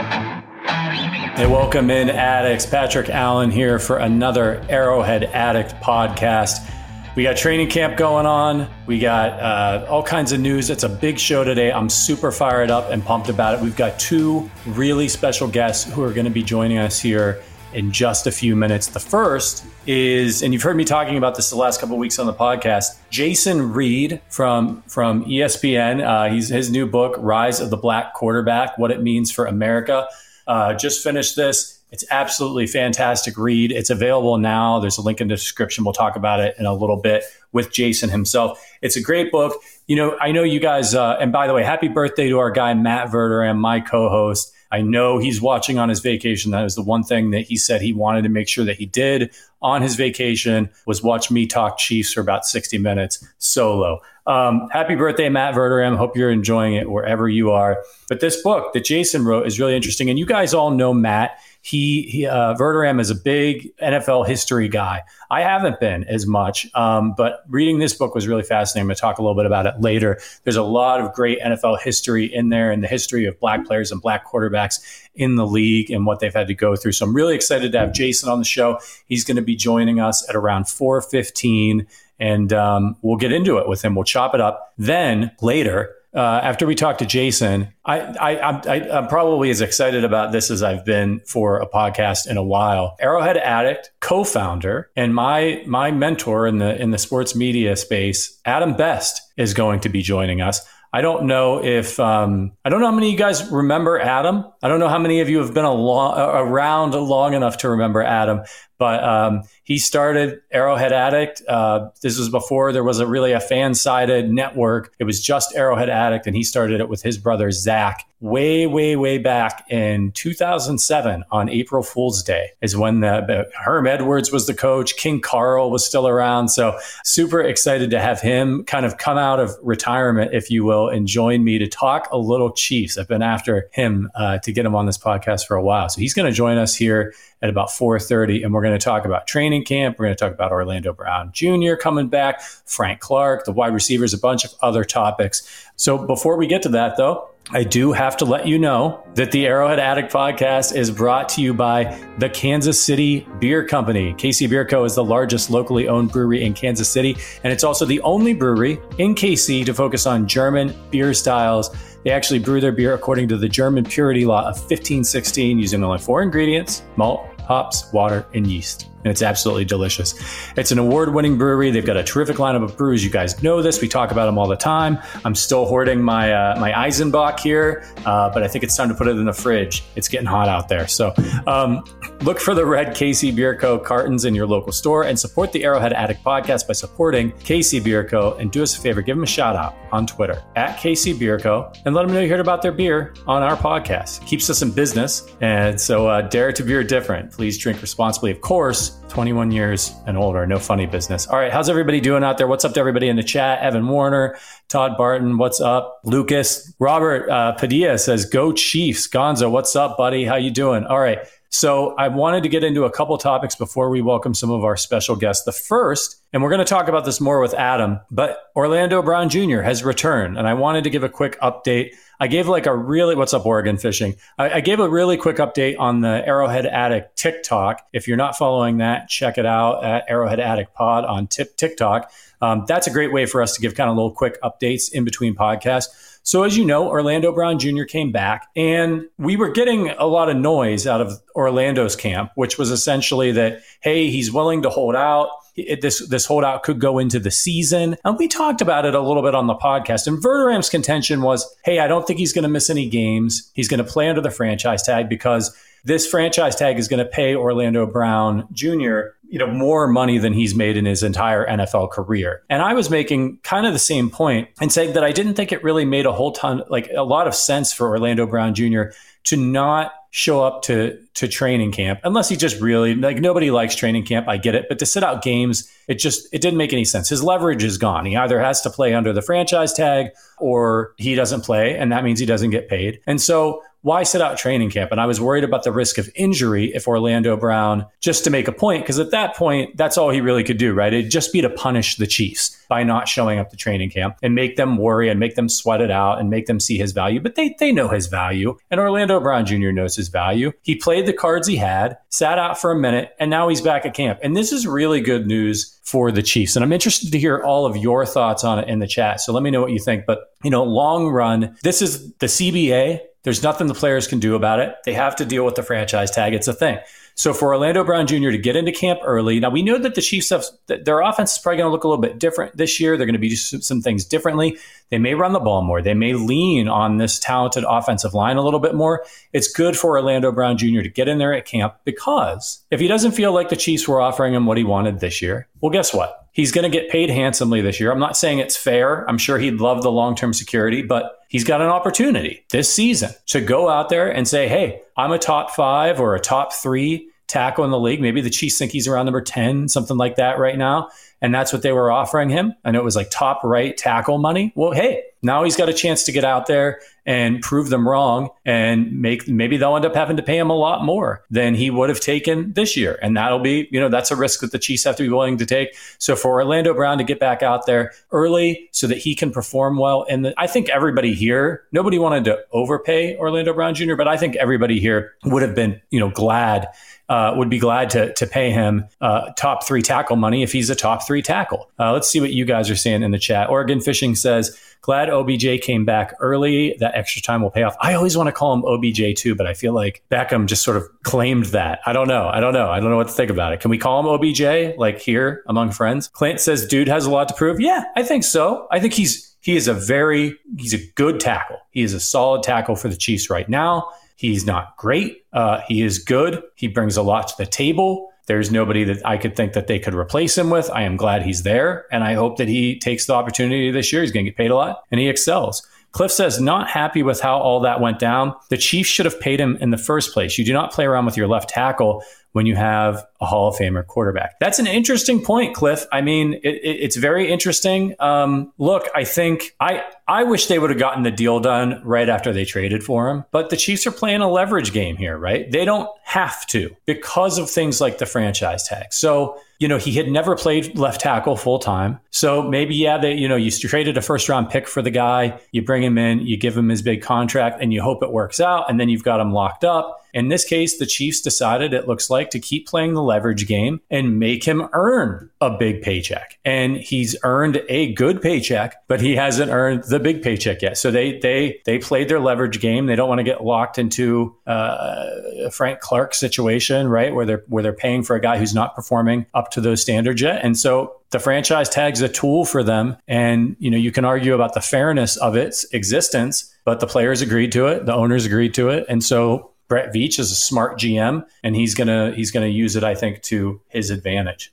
Hey, welcome in, addicts. Patrick Allen here for another Arrowhead Addict podcast. We got training camp going on. We got uh, all kinds of news. It's a big show today. I'm super fired up and pumped about it. We've got two really special guests who are going to be joining us here in just a few minutes. The first is, and you've heard me talking about this the last couple weeks on the podcast, Jason Reid from from ESPN. Uh, he's his new book, Rise of the Black Quarterback: What It Means for America. Uh, just finished this. It's absolutely fantastic read. It's available now. There's a link in the description. We'll talk about it in a little bit with Jason himself. It's a great book. You know, I know you guys, uh, and by the way, happy birthday to our guy, Matt Verderame, my co host. I know he's watching on his vacation. That was the one thing that he said he wanted to make sure that he did on his vacation was watch me talk Chiefs for about 60 minutes solo. Um, happy birthday, Matt Verderame. Hope you're enjoying it wherever you are. But this book that Jason wrote is really interesting. And you guys all know Matt. He, he uh, Verderame is a big NFL history guy. I haven't been as much, um, but reading this book was really fascinating. I'm going to talk a little bit about it later. There's a lot of great NFL history in there and the history of black players and black quarterbacks in the league and what they've had to go through. So I'm really excited to have Jason on the show. He's going to be joining us at around 4:15 and um, we'll get into it with him. We'll chop it up. Then later, uh, after we talk to Jason, I, I, I'm probably as excited about this as I've been for a podcast in a while. Arrowhead Addict co-founder and my my mentor in the in the sports media space, Adam Best, is going to be joining us. I don't know if um, I don't know how many of you guys remember Adam. I don't know how many of you have been a around long enough to remember Adam, but um, he started Arrowhead Addict. Uh, this was before there was a really a FanSided network. It was just Arrowhead Addict, and he started it with his brother Zach way, way, way back in 2007 on April Fool's Day is when the, Herm Edwards was the coach. King Carl was still around. So super excited to have him kind of come out of retirement, if you will, and join me to talk a little Chiefs. I've been after him uh, to get him on this podcast for a while. So he's going to join us here at about 4.30 and we're going to talk about training camp we're going to talk about orlando brown jr coming back frank clark the wide receivers a bunch of other topics so before we get to that though I do have to let you know that the Arrowhead Addict podcast is brought to you by the Kansas City Beer Company. KC Beer Co. is the largest locally owned brewery in Kansas City, and it's also the only brewery in KC to focus on German beer styles. They actually brew their beer according to the German purity law of 1516 using only four ingredients malt, hops, water, and yeast and it's absolutely delicious. It's an award winning brewery. They've got a terrific lineup of brews. You guys know this. We talk about them all the time. I'm still hoarding my uh, my Eisenbach here, uh, but I think it's time to put it in the fridge. It's getting hot out there. So um, look for the red KC Beer Co. cartons in your local store and support the Arrowhead Addict podcast by supporting KC Beer Co. And do us a favor, give them a shout out on Twitter at KC Beer Co. and let them know you heard about their beer on our podcast. Keeps us in business. And so uh, dare to beer different. Please drink responsibly, of course 21 years and older. No funny business. All right. How's everybody doing out there? What's up to everybody in the chat? Evan Warner, Todd Barton. What's up? Lucas, Robert uh, Padilla says, go Chiefs. Gonzo, what's up, buddy? How you doing? All right. So I wanted to get into a couple topics before we welcome some of our special guests. The first, and we're going to talk about this more with Adam, but Orlando Brown Jr. has returned. And I wanted to give a quick update. I gave like a really, what's up, Oregon fishing? I, I gave a really quick update on the Arrowhead Addict TikTok. If you're not following that, check it out at Arrowhead Addict Pod on TikTok. Um, that's a great way for us to give kind of little quick updates in between podcasts. So, as you know, Orlando Brown Jr. came back, and we were getting a lot of noise out of Orlando's camp, which was essentially that, hey, he's willing to hold out. This this holdout could go into the season, and we talked about it a little bit on the podcast. And Verderame's contention was, hey, I don't think he's going to miss any games. He's going to play under the franchise tag because this franchise tag is going to pay Orlando Brown Jr you know more money than he's made in his entire NFL career. And I was making kind of the same point and saying that I didn't think it really made a whole ton like a lot of sense for Orlando Brown Jr. to not show up to to training camp unless he just really like nobody likes training camp i get it but to sit out games it just it didn't make any sense. His leverage is gone. He either has to play under the franchise tag or he doesn't play and that means he doesn't get paid. And so why sit out training camp? And I was worried about the risk of injury if Orlando Brown, just to make a point, because at that point, that's all he really could do, right? It'd just be to punish the Chiefs by not showing up to training camp and make them worry and make them sweat it out and make them see his value. But they, they know his value. And Orlando Brown Jr. knows his value. He played the cards he had, sat out for a minute, and now he's back at camp. And this is really good news for the Chiefs. And I'm interested to hear all of your thoughts on it in the chat. So let me know what you think. But, you know, long run, this is the CBA there's nothing the players can do about it. They have to deal with the franchise tag. It's a thing. So for Orlando Brown Jr. to get into camp early, now we know that the Chiefs have their offense is probably going to look a little bit different this year. They're going to be doing some things differently. They may run the ball more. They may lean on this talented offensive line a little bit more. It's good for Orlando Brown Jr. to get in there at camp because if he doesn't feel like the Chiefs were offering him what he wanted this year, well, guess what? He's going to get paid handsomely this year. I'm not saying it's fair. I'm sure he'd love the long term security, but he's got an opportunity this season to go out there and say, hey, I'm a top five or a top three tackle in the league. Maybe the Chiefs think he's around number 10, something like that right now. And that's what they were offering him. And it was like top right tackle money. Well, hey, now he's got a chance to get out there and prove them wrong and make maybe they'll end up having to pay him a lot more than he would have taken this year. And that'll be, you know, that's a risk that the Chiefs have to be willing to take. So for Orlando Brown to get back out there early so that he can perform well. And I think everybody here, nobody wanted to overpay Orlando Brown Jr., but I think everybody here would have been, you know, glad uh, would be glad to to pay him uh, top three tackle money if he's a top three tackle. Uh, let's see what you guys are saying in the chat. Oregon Fishing says, "Glad OBJ came back early. That extra time will pay off." I always want to call him OBJ too, but I feel like Beckham just sort of claimed that. I don't know. I don't know. I don't know what to think about it. Can we call him OBJ like here among friends? Clint says, "Dude has a lot to prove." Yeah, I think so. I think he's he is a very he's a good tackle. He is a solid tackle for the Chiefs right now. He's not great. Uh, he is good. He brings a lot to the table. There's nobody that I could think that they could replace him with. I am glad he's there, and I hope that he takes the opportunity this year. He's going to get paid a lot, and he excels. Cliff says, not happy with how all that went down. The Chiefs should have paid him in the first place. You do not play around with your left tackle when you have a Hall of Famer quarterback. That's an interesting point, Cliff. I mean, it, it, it's very interesting. Um, look, I think I I wish they would have gotten the deal done right after they traded for him, but the Chiefs are playing a leverage game here, right? They don't have to because of things like the franchise tag. So you know, he had never played left tackle full time. So maybe, yeah, they, you know, you traded a first round pick for the guy, you bring him in, you give him his big contract, and you hope it works out. And then you've got him locked up. In this case, the Chiefs decided it looks like to keep playing the leverage game and make him earn a big paycheck. And he's earned a good paycheck, but he hasn't earned the big paycheck yet. So they they they played their leverage game. They don't want to get locked into uh, a Frank Clark situation, right, where they're where they're paying for a guy who's not performing up to those standards yet. And so the franchise tag's a tool for them and you know you can argue about the fairness of its existence but the players agreed to it the owners agreed to it and so Brett Veach is a smart GM, and he's gonna he's gonna use it, I think, to his advantage.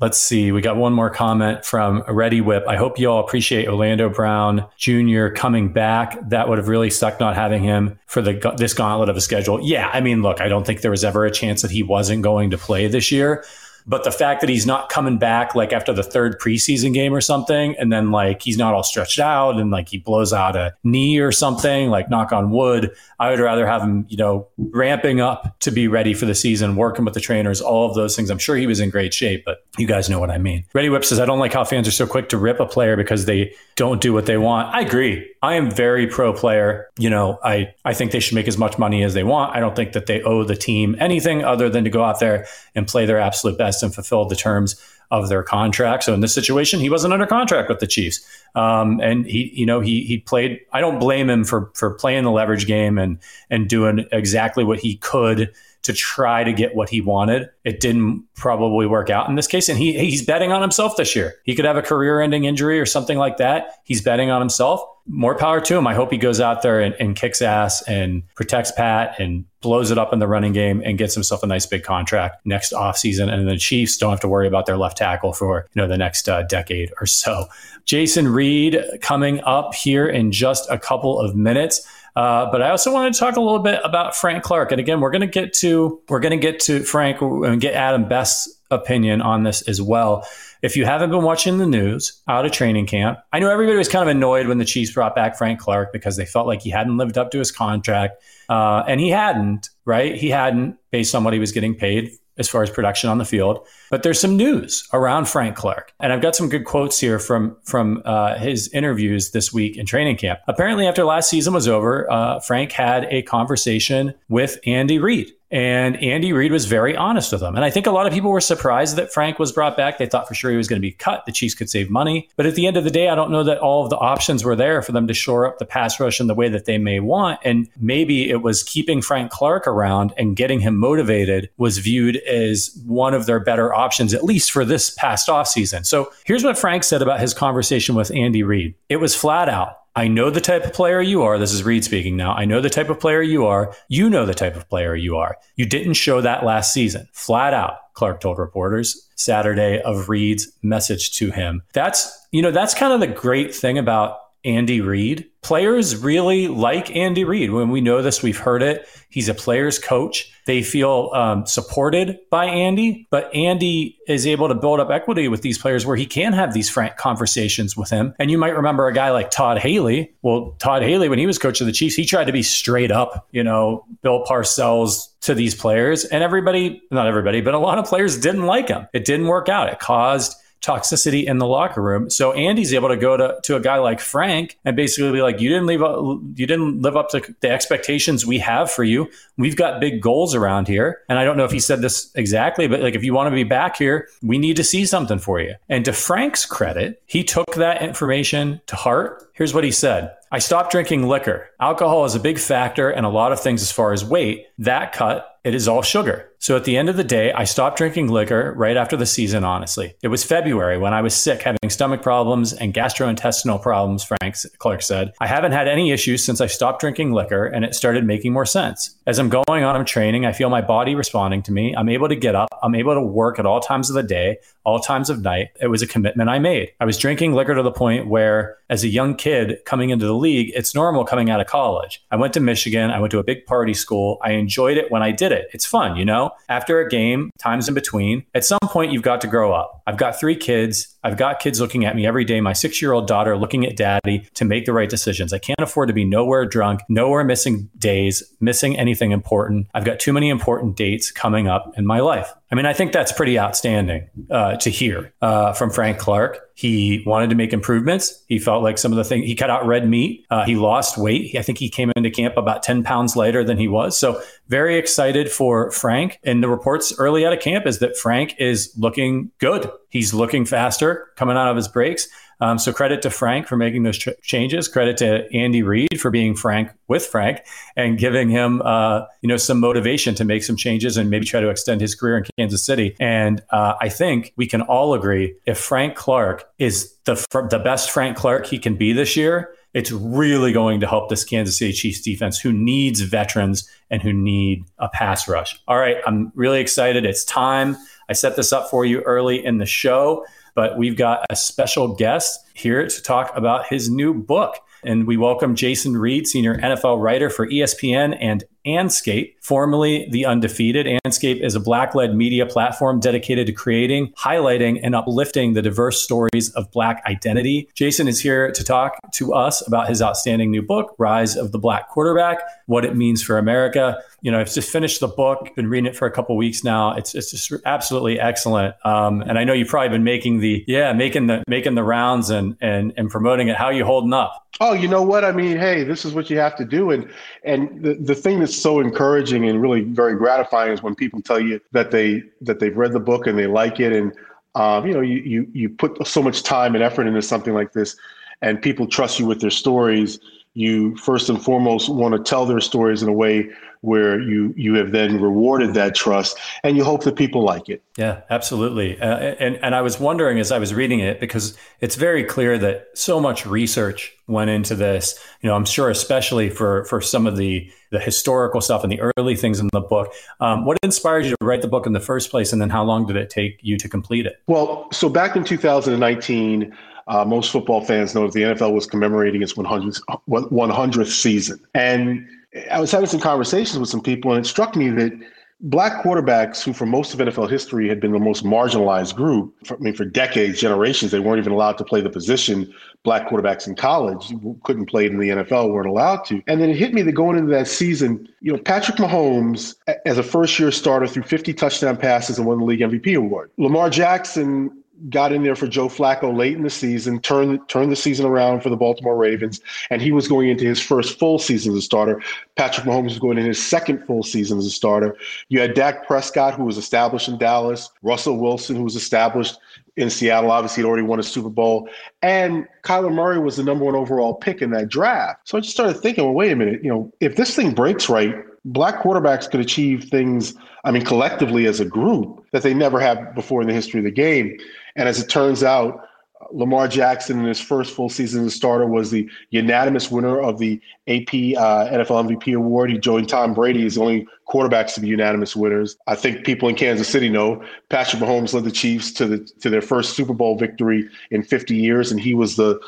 let's see. We got one more comment from Ready Whip. I hope you all appreciate Orlando Brown Jr. coming back. That would have really sucked not having him for the this gauntlet of a schedule. Yeah, I mean, look, I don't think there was ever a chance that he wasn't going to play this year. But the fact that he's not coming back like after the third preseason game or something, and then like he's not all stretched out and like he blows out a knee or something, like knock on wood, I would rather have him, you know, ramping up to be ready for the season, working with the trainers, all of those things. I'm sure he was in great shape, but you guys know what I mean. Ready Whip says, I don't like how fans are so quick to rip a player because they don't do what they want. I agree. I am very pro player. You know, I, I think they should make as much money as they want. I don't think that they owe the team anything other than to go out there and play their absolute best and fulfilled the terms of their contract. So in this situation, he wasn't under contract with the Chiefs, um, and he, you know, he he played. I don't blame him for for playing the leverage game and and doing exactly what he could to try to get what he wanted. It didn't probably work out in this case, and he he's betting on himself this year. He could have a career-ending injury or something like that. He's betting on himself. More power to him. I hope he goes out there and, and kicks ass and protects Pat and blows it up in the running game and gets himself a nice big contract next offseason. And the Chiefs don't have to worry about their left tackle for you know the next uh, decade or so. Jason Reid coming up here in just a couple of minutes. Uh, but I also wanted to talk a little bit about Frank Clark. And again, we're going to get to we're going to get to Frank and get Adam Best's opinion on this as well. If you haven't been watching the news out of training camp, I know everybody was kind of annoyed when the Chiefs brought back Frank Clark because they felt like he hadn't lived up to his contract, uh, and he hadn't. Right? He hadn't, based on what he was getting paid as far as production on the field. But there's some news around Frank Clark, and I've got some good quotes here from from uh, his interviews this week in training camp. Apparently, after last season was over, uh, Frank had a conversation with Andy Reid. And Andy Reid was very honest with him. And I think a lot of people were surprised that Frank was brought back. They thought for sure he was going to be cut. The Chiefs could save money. But at the end of the day, I don't know that all of the options were there for them to shore up the pass rush in the way that they may want. And maybe it was keeping Frank Clark around and getting him motivated was viewed as one of their better options, at least for this past offseason. So here's what Frank said about his conversation with Andy Reid. It was flat out. I know the type of player you are. This is Reid speaking now. I know the type of player you are. You know the type of player you are. You didn't show that last season. Flat out, Clark told reporters Saturday of Reid's message to him. That's, you know, that's kind of the great thing about Andy Reid. Players really like Andy Reid. When we know this, we've heard it. He's a player's coach. They feel um, supported by Andy, but Andy is able to build up equity with these players where he can have these frank conversations with him. And you might remember a guy like Todd Haley. Well, Todd Haley, when he was coach of the Chiefs, he tried to be straight up, you know, Bill Parcells to these players. And everybody, not everybody, but a lot of players didn't like him. It didn't work out. It caused toxicity in the locker room. So Andy's able to go to, to a guy like Frank and basically be like, you didn't leave, you didn't live up to the expectations we have for you. We've got big goals around here. And I don't know if he said this exactly, but like, if you want to be back here, we need to see something for you. And to Frank's credit, he took that information to heart. Here's what he said. I stopped drinking liquor. Alcohol is a big factor in a lot of things as far as weight. That cut, it is all sugar. So at the end of the day, I stopped drinking liquor right after the season, honestly. It was February when I was sick, having stomach problems and gastrointestinal problems, Frank Clark said. I haven't had any issues since I stopped drinking liquor and it started making more sense. As I'm going on, I'm training, I feel my body responding to me. I'm able to get up, I'm able to work at all times of the day, all times of night. It was a commitment I made. I was drinking liquor to the point where, as a young kid coming into the league, it's normal coming out of college. I went to Michigan, I went to a big party school. I enjoyed it when I did it. It's fun, you know? After a game, times in between, at some point, you've got to grow up. I've got three kids. I've got kids looking at me every day, my six year old daughter looking at daddy to make the right decisions. I can't afford to be nowhere drunk, nowhere missing days, missing anything important. I've got too many important dates coming up in my life. I mean, I think that's pretty outstanding uh, to hear uh, from Frank Clark. He wanted to make improvements. He felt like some of the things he cut out red meat. Uh, he lost weight. I think he came into camp about 10 pounds lighter than he was. So, very excited for Frank. And the reports early out of camp is that Frank is looking good. He's looking faster coming out of his breaks. Um, so credit to Frank for making those ch- changes. Credit to Andy Reid for being frank with Frank and giving him, uh, you know, some motivation to make some changes and maybe try to extend his career in Kansas City. And uh, I think we can all agree if Frank Clark is the the best Frank Clark he can be this year, it's really going to help this Kansas City Chiefs defense who needs veterans and who need a pass rush. All right, I'm really excited. It's time. I set this up for you early in the show but we've got a special guest here to talk about his new book. And we welcome Jason Reid, senior NFL writer for ESPN and Andscape, formerly The Undefeated. Andscape is a black led media platform dedicated to creating, highlighting, and uplifting the diverse stories of black identity. Jason is here to talk to us about his outstanding new book, Rise of the Black Quarterback, what it means for America. You know, I've just finished the book, been reading it for a couple weeks now. It's, it's just absolutely excellent. Um, and I know you've probably been making the, yeah, making the, making the rounds and, and, and promoting it. How are you holding up? Oh, you know what? I mean, hey, this is what you have to do. And and the, the thing that's so encouraging and really very gratifying is when people tell you that they that they've read the book and they like it. And um, you know, you, you you put so much time and effort into something like this and people trust you with their stories. You first and foremost want to tell their stories in a way where you you have then rewarded that trust and you hope that people like it. Yeah absolutely. Uh, and and i was wondering as i was reading it because it's very clear that so much research went into this you know i'm sure especially for for some of the the historical stuff and the early things in the book. Um, what inspired you to write the book in the first place and then how long did it take you to complete it? Well so back in 2019 uh, most football fans know that the NFL was commemorating its 100th, 100th season. And I was having some conversations with some people, and it struck me that black quarterbacks, who for most of NFL history had been the most marginalized group, for, I mean, for decades, generations, they weren't even allowed to play the position. Black quarterbacks in college couldn't play it in the NFL, weren't allowed to. And then it hit me that going into that season, you know, Patrick Mahomes, as a first year starter, threw 50 touchdown passes and won the league MVP award. Lamar Jackson got in there for Joe Flacco late in the season, turned turned the season around for the Baltimore Ravens, and he was going into his first full season as a starter. Patrick Mahomes was going in his second full season as a starter. You had Dak Prescott, who was established in Dallas, Russell Wilson, who was established in Seattle. Obviously, he'd already won a Super Bowl, and Kyler Murray was the number one overall pick in that draft. So I just started thinking, well, wait a minute, you know, if this thing breaks right, black quarterbacks could achieve things. I mean, collectively as a group that they never have before in the history of the game. And as it turns out, Lamar Jackson in his first full season as a starter was the unanimous winner of the AP uh, NFL MVP award. He joined Tom Brady as the only quarterbacks to be unanimous winners. I think people in Kansas City know Patrick Mahomes led the Chiefs to the to their first Super Bowl victory in 50 years, and he was the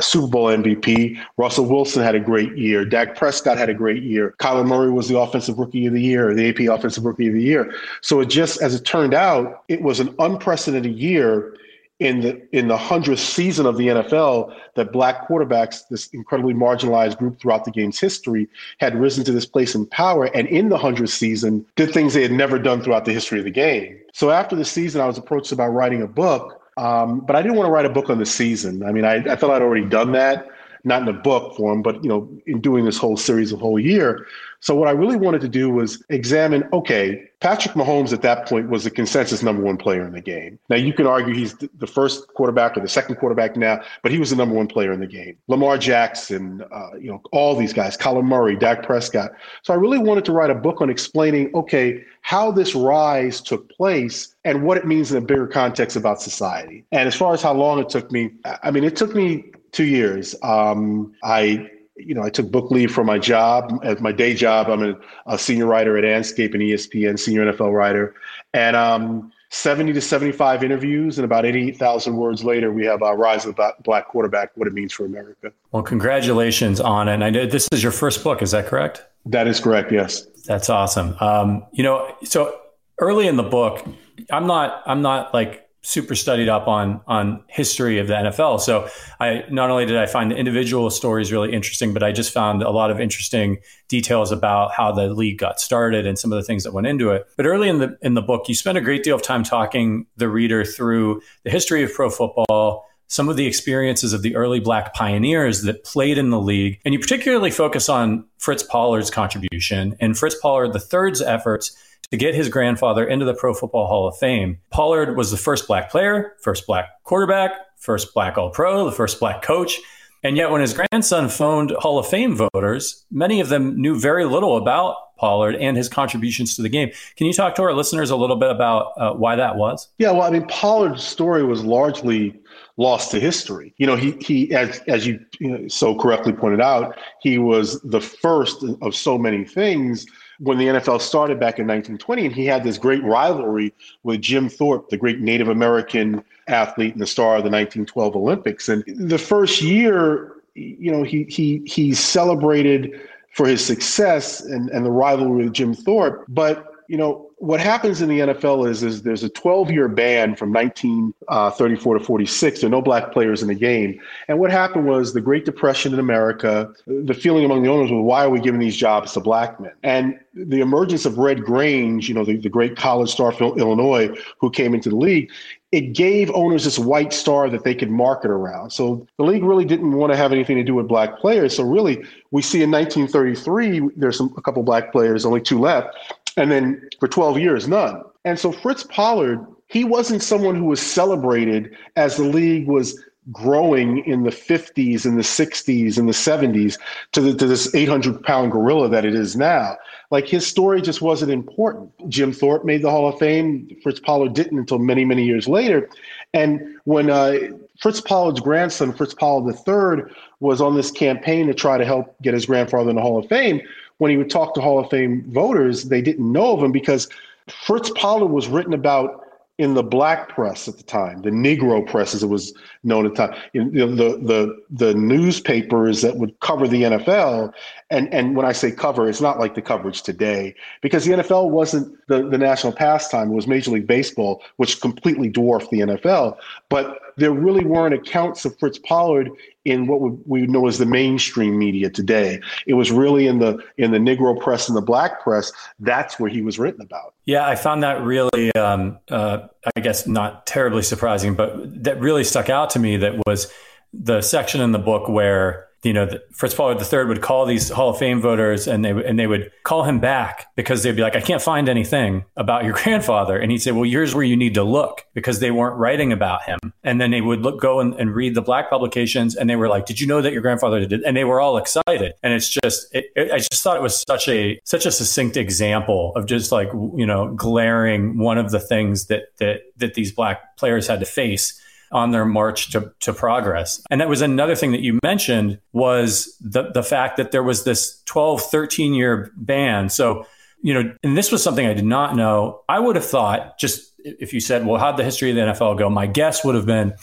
Super Bowl MVP. Russell Wilson had a great year. Dak Prescott had a great year. Kyler Murray was the Offensive Rookie of the Year, the AP Offensive Rookie of the Year. So it just, as it turned out, it was an unprecedented year in the in the hundredth season of the NFL that black quarterbacks, this incredibly marginalized group throughout the game's history, had risen to this place in power, and in the hundredth season did things they had never done throughout the history of the game. So after the season, I was approached about writing a book, um, but I didn't want to write a book on the season. I mean, I, I felt I'd already done that not in a book form, but you know, in doing this whole series of whole year. So what I really wanted to do was examine, okay, Patrick Mahomes at that point was the consensus number one player in the game. Now you can argue he's the first quarterback or the second quarterback now, but he was the number one player in the game. Lamar Jackson, uh, you know, all these guys, Colin Murray, Dak Prescott. So I really wanted to write a book on explaining, okay, how this rise took place and what it means in a bigger context about society. And as far as how long it took me, I mean, it took me two years. Um, I, you know, I took book leave from my job. At my day job, I'm a, a senior writer at Andscape and ESPN, senior NFL writer, and um, 70 to 75 interviews, and about 88,000 words later, we have our Rise of the Black Quarterback: What It Means for America. Well, congratulations on it. I know this is your first book. Is that correct? That is correct. Yes. That's awesome. Um, you know, so early in the book, I'm not. I'm not like super studied up on on history of the NFL. So I not only did I find the individual stories really interesting, but I just found a lot of interesting details about how the league got started and some of the things that went into it. But early in the in the book, you spend a great deal of time talking the reader through the history of pro football, some of the experiences of the early black pioneers that played in the league. And you particularly focus on Fritz Pollard's contribution and Fritz Pollard third's efforts to get his grandfather into the Pro Football Hall of Fame. Pollard was the first black player, first black quarterback, first black All Pro, the first black coach. And yet, when his grandson phoned Hall of Fame voters, many of them knew very little about Pollard and his contributions to the game. Can you talk to our listeners a little bit about uh, why that was? Yeah, well, I mean, Pollard's story was largely lost to history. You know, he he as as you, you know, so correctly pointed out, he was the first of so many things when the NFL started back in 1920, and he had this great rivalry with Jim Thorpe, the great Native American athlete and the star of the 1912 Olympics. And the first year, you know, he he he celebrated for his success and, and the rivalry with Jim Thorpe. But, you know, what happens in the NFL is, is there's a 12 year ban from 1934 uh, to 46. There are no black players in the game. And what happened was the Great Depression in America, the feeling among the owners was, why are we giving these jobs to black men? And the emergence of Red Grange, you know, the, the great college star from Illinois who came into the league, it gave owners this white star that they could market around. So the league really didn't want to have anything to do with black players. So really, we see in 1933 there's some, a couple black players, only two left, and then for 12 years, none. And so Fritz Pollard, he wasn't someone who was celebrated as the league was growing in the 50s and the 60s and the 70s to, the, to this 800 pound gorilla that it is now. Like his story just wasn't important. Jim Thorpe made the Hall of Fame. Fritz Pollard didn't until many, many years later. And when uh, Fritz Pollard's grandson, Fritz Pollard III, was on this campaign to try to help get his grandfather in the Hall of Fame, when he would talk to Hall of Fame voters, they didn't know of him because Fritz Pollard was written about in the black press at the time, the Negro press as it was known at the time, you know, the the the newspapers that would cover the NFL, and and when I say cover, it's not like the coverage today because the NFL wasn't the the national pastime; it was Major League Baseball, which completely dwarfed the NFL. But there really weren't accounts of Fritz Pollard in what we know as the mainstream media today. It was really in the in the Negro press and the Black press. That's where he was written about. Yeah, I found that really, um, uh, I guess, not terribly surprising, but that really stuck out to me. That was the section in the book where you know, Fritz Pollard III would call these Hall of Fame voters and they and they would call him back because they'd be like, I can't find anything about your grandfather. And he'd say, Well, here's where you need to look because they weren't writing about him. And then they would look, go and, and read the black publications and they were like, Did you know that your grandfather did? And they were all excited. And it's just, it, it, I just thought it was such a such a succinct example of just like you know glaring one of the things that that that these black players had to face on their march to, to progress. And that was another thing that you mentioned was the, the fact that there was this 12, 13 year ban. So, you know, and this was something I did not know. I would have thought just if you said, well, how'd the history of the NFL go? My guess would have been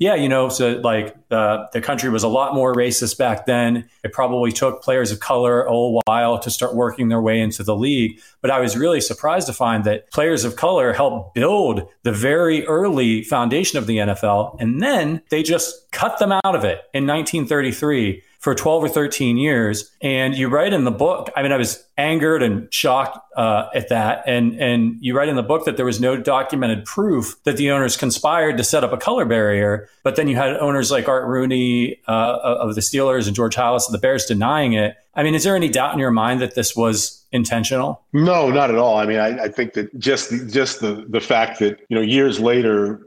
yeah, you know, so like uh, the country was a lot more racist back then. It probably took players of color a while to start working their way into the league. But I was really surprised to find that players of color helped build the very early foundation of the NFL. And then they just cut them out of it in 1933 for 12 or 13 years. And you write in the book, I mean, I was angered and shocked uh, at that. And, and you write in the book that there was no documented proof that the owners conspired to set up a color barrier. But then you had owners like Art Rooney uh, of the Steelers and George Halas of the Bears denying it. I mean, is there any doubt in your mind that this was intentional? No, not at all. I mean, I, I think that just just the the fact that you know years later,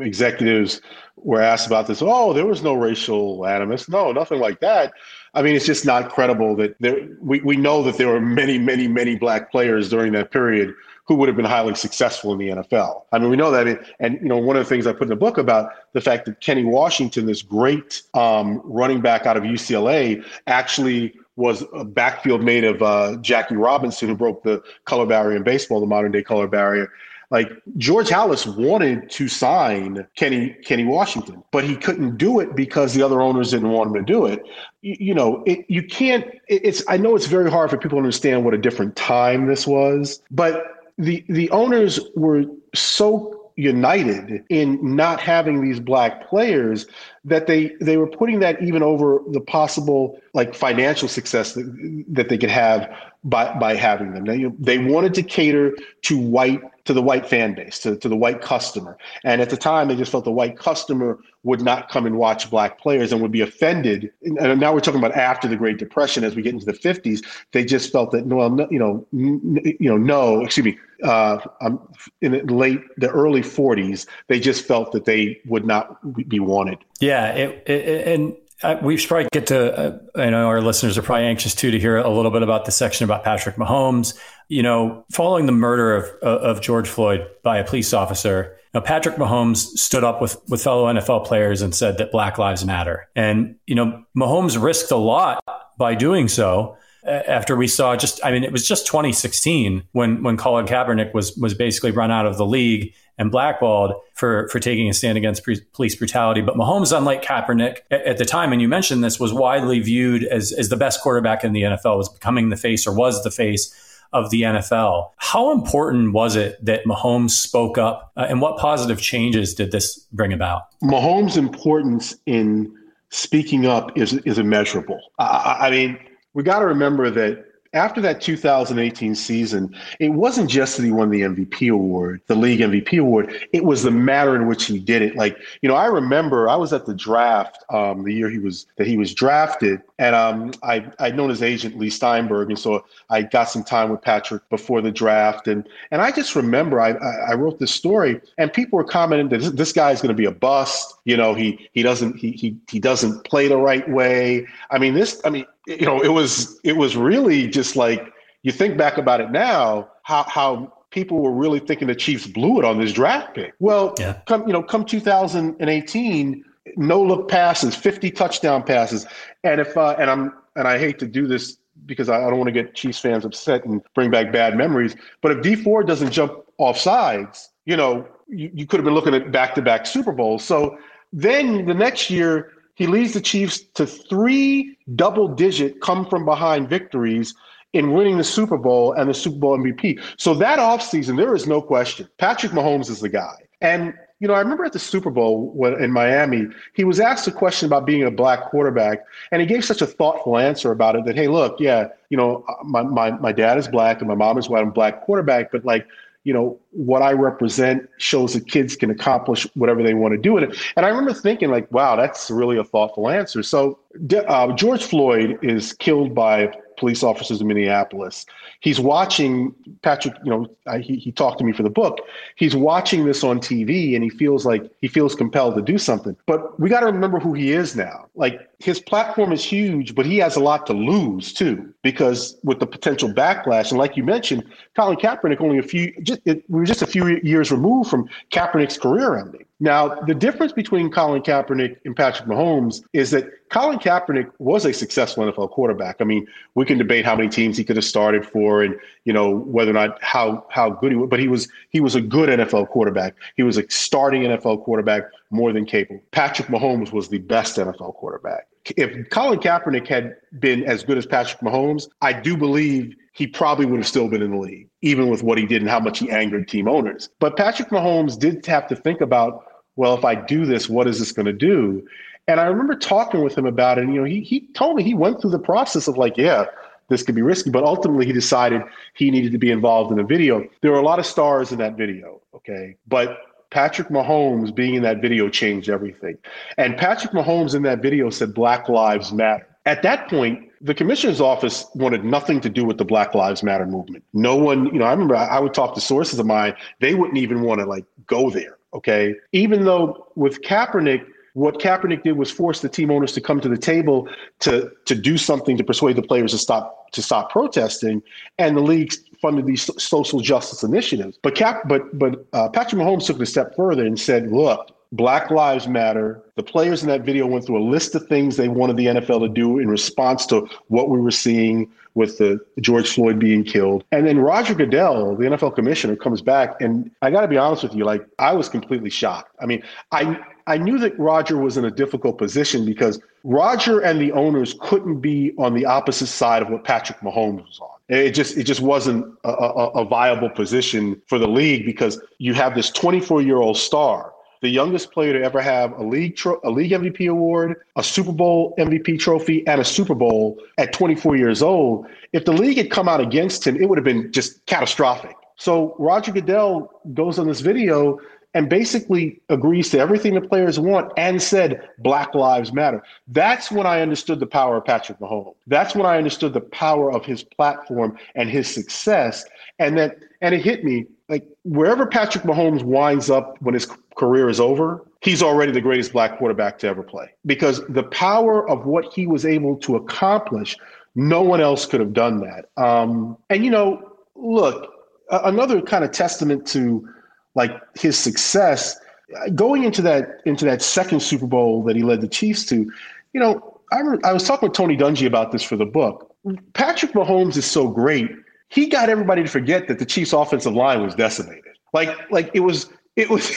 executives were asked about this. Oh, there was no racial animus. No, nothing like that. I mean, it's just not credible that there. We we know that there were many, many, many black players during that period who would have been highly successful in the NFL. I mean, we know that. It, and, you know, one of the things I put in the book about the fact that Kenny Washington, this great um, running back out of UCLA, actually was a backfield mate of uh, Jackie Robinson, who broke the color barrier in baseball, the modern day color barrier. Like George Halas wanted to sign Kenny Kenny Washington, but he couldn't do it because the other owners didn't want him to do it. You, you know, it, you can't. It, it's I know it's very hard for people to understand what a different time this was, but the the owners were so united in not having these black players that they they were putting that even over the possible like financial success that, that they could have by by having them. They, they wanted to cater to white to the white fan base, to, to the white customer. And at the time, they just felt the white customer would not come and watch black players and would be offended. And now we're talking about after the Great Depression, as we get into the 50s, they just felt that, well, no, you know, you know, no, excuse me, uh, um, in the late, the early 40s, they just felt that they would not be wanted. Yeah, it, it, and uh, we should probably get to. Uh, I know our listeners are probably anxious too to hear a little bit about the section about Patrick Mahomes. You know, following the murder of uh, of George Floyd by a police officer, know, Patrick Mahomes stood up with with fellow NFL players and said that Black Lives Matter. And you know, Mahomes risked a lot by doing so. After we saw just, I mean, it was just 2016 when when Colin Kaepernick was was basically run out of the league and blackballed for for taking a stand against pre- police brutality. But Mahomes, unlike Kaepernick at, at, the time, and you mentioned this, was widely viewed as as the best quarterback in the NFL, was becoming the face or was the face of the NFL. How important was it that Mahomes spoke up, uh, and what positive changes did this bring about? Mahomes' importance in speaking up is is immeasurable. I, I mean, we got to remember that after that 2018 season, it wasn't just that he won the MVP award, the league MVP award. It was the manner in which he did it. Like, you know, I remember I was at the draft um, the year he was that he was drafted, and um, I I'd known his agent Leigh Steinberg, and so I got some time with Patrick before the draft, and and I just remember I I wrote this story, and people were commenting that this, this guy's going to be a bust. You know, he he doesn't he he he doesn't play the right way. I mean, this. I mean, you know, it was it was really just like you think back about it now, how how people were really thinking the Chiefs blew it on this draft pick. Well, yeah. come you know, come 2018, no look passes, 50 touchdown passes, and if uh, and I'm and I hate to do this because I, I don't want to get Chiefs fans upset and bring back bad memories, but if Dee Ford doesn't jump off sides, you know, you, you could have been looking at back to back Super Bowls. So then the next year he leads the Chiefs to three double digit come from behind victories in winning the Super Bowl and the Super Bowl MVP. So that offseason, there is no question. Patrick Mahomes is the guy. And, you know, I remember at the Super Bowl in Miami, he was asked a question about being a black quarterback, and he gave such a thoughtful answer about it that, hey, look, yeah, you know, my, my, my dad is black and my mom is white, I'm black quarterback, but like, you know, what I represent shows that kids can accomplish whatever they want to do in it. And I remember thinking, like, wow, that's really a thoughtful answer. So uh, George Floyd is killed by police officers in Minneapolis. He's watching Patrick, you know, he, he talked to me for the book. He's watching this on TV and he feels like he feels compelled to do something. But we got to remember who he is now. Like his platform is huge, but he has a lot to lose too, because with the potential backlash. And like you mentioned, Colin Kaepernick only a few, just, it, we were just a few years removed from Kaepernick's career ending. Now, the difference between Colin Kaepernick and Patrick Mahomes is that Colin Kaepernick was a successful NFL quarterback. I mean, we can debate how many teams he could have started for, and you know whether or not how how good he was, but he was he was a good NFL quarterback. He was a starting NFL quarterback, more than capable. Patrick Mahomes was the best NFL quarterback. If Colin Kaepernick had been as good as Patrick Mahomes, I do believe he probably would have still been in the league, even with what he did and how much he angered team owners. But Patrick Mahomes did have to think about well, if I do this, what is this going to do? And I remember talking with him about it. And, you know, he, he told me he went through the process of like, yeah, this could be risky. But ultimately, he decided he needed to be involved in the video. There were a lot of stars in that video, okay? But Patrick Mahomes being in that video changed everything. And Patrick Mahomes in that video said Black Lives Matter. At that point, the commissioner's office wanted nothing to do with the Black Lives Matter movement. No one, you know, I remember I would talk to sources of mine, they wouldn't even want to like go there. Okay. Even though with Kaepernick, what Kaepernick did was force the team owners to come to the table to to do something to persuade the players to stop to stop protesting, and the league funded these social justice initiatives. But Cap, but but uh, Patrick Mahomes took it a step further and said, "Look, Black Lives Matter. The players in that video went through a list of things they wanted the NFL to do in response to what we were seeing with the George Floyd being killed. And then Roger Goodell, the NFL commissioner, comes back. And I got to be honest with you, like, I was completely shocked. I mean, I, I knew that Roger was in a difficult position because Roger and the owners couldn't be on the opposite side of what Patrick Mahomes was on. It just it just wasn't a, a, a viable position for the league because you have this 24 year old star the youngest player to ever have a league tro- a league MVP award, a Super Bowl MVP trophy, and a Super Bowl at 24 years old. If the league had come out against him, it would have been just catastrophic. So Roger Goodell goes on this video and basically agrees to everything the players want and said Black Lives Matter. That's when I understood the power of Patrick Mahomes. That's when I understood the power of his platform and his success. And that and it hit me like wherever Patrick Mahomes winds up when his career is over, he's already the greatest black quarterback to ever play because the power of what he was able to accomplish, no one else could have done that. Um, and you know, look, another kind of testament to like his success going into that into that second Super Bowl that he led the Chiefs to. You know, I, re- I was talking with Tony Dungy about this for the book. Patrick Mahomes is so great he got everybody to forget that the Chiefs' offensive line was decimated. Like, like it was it was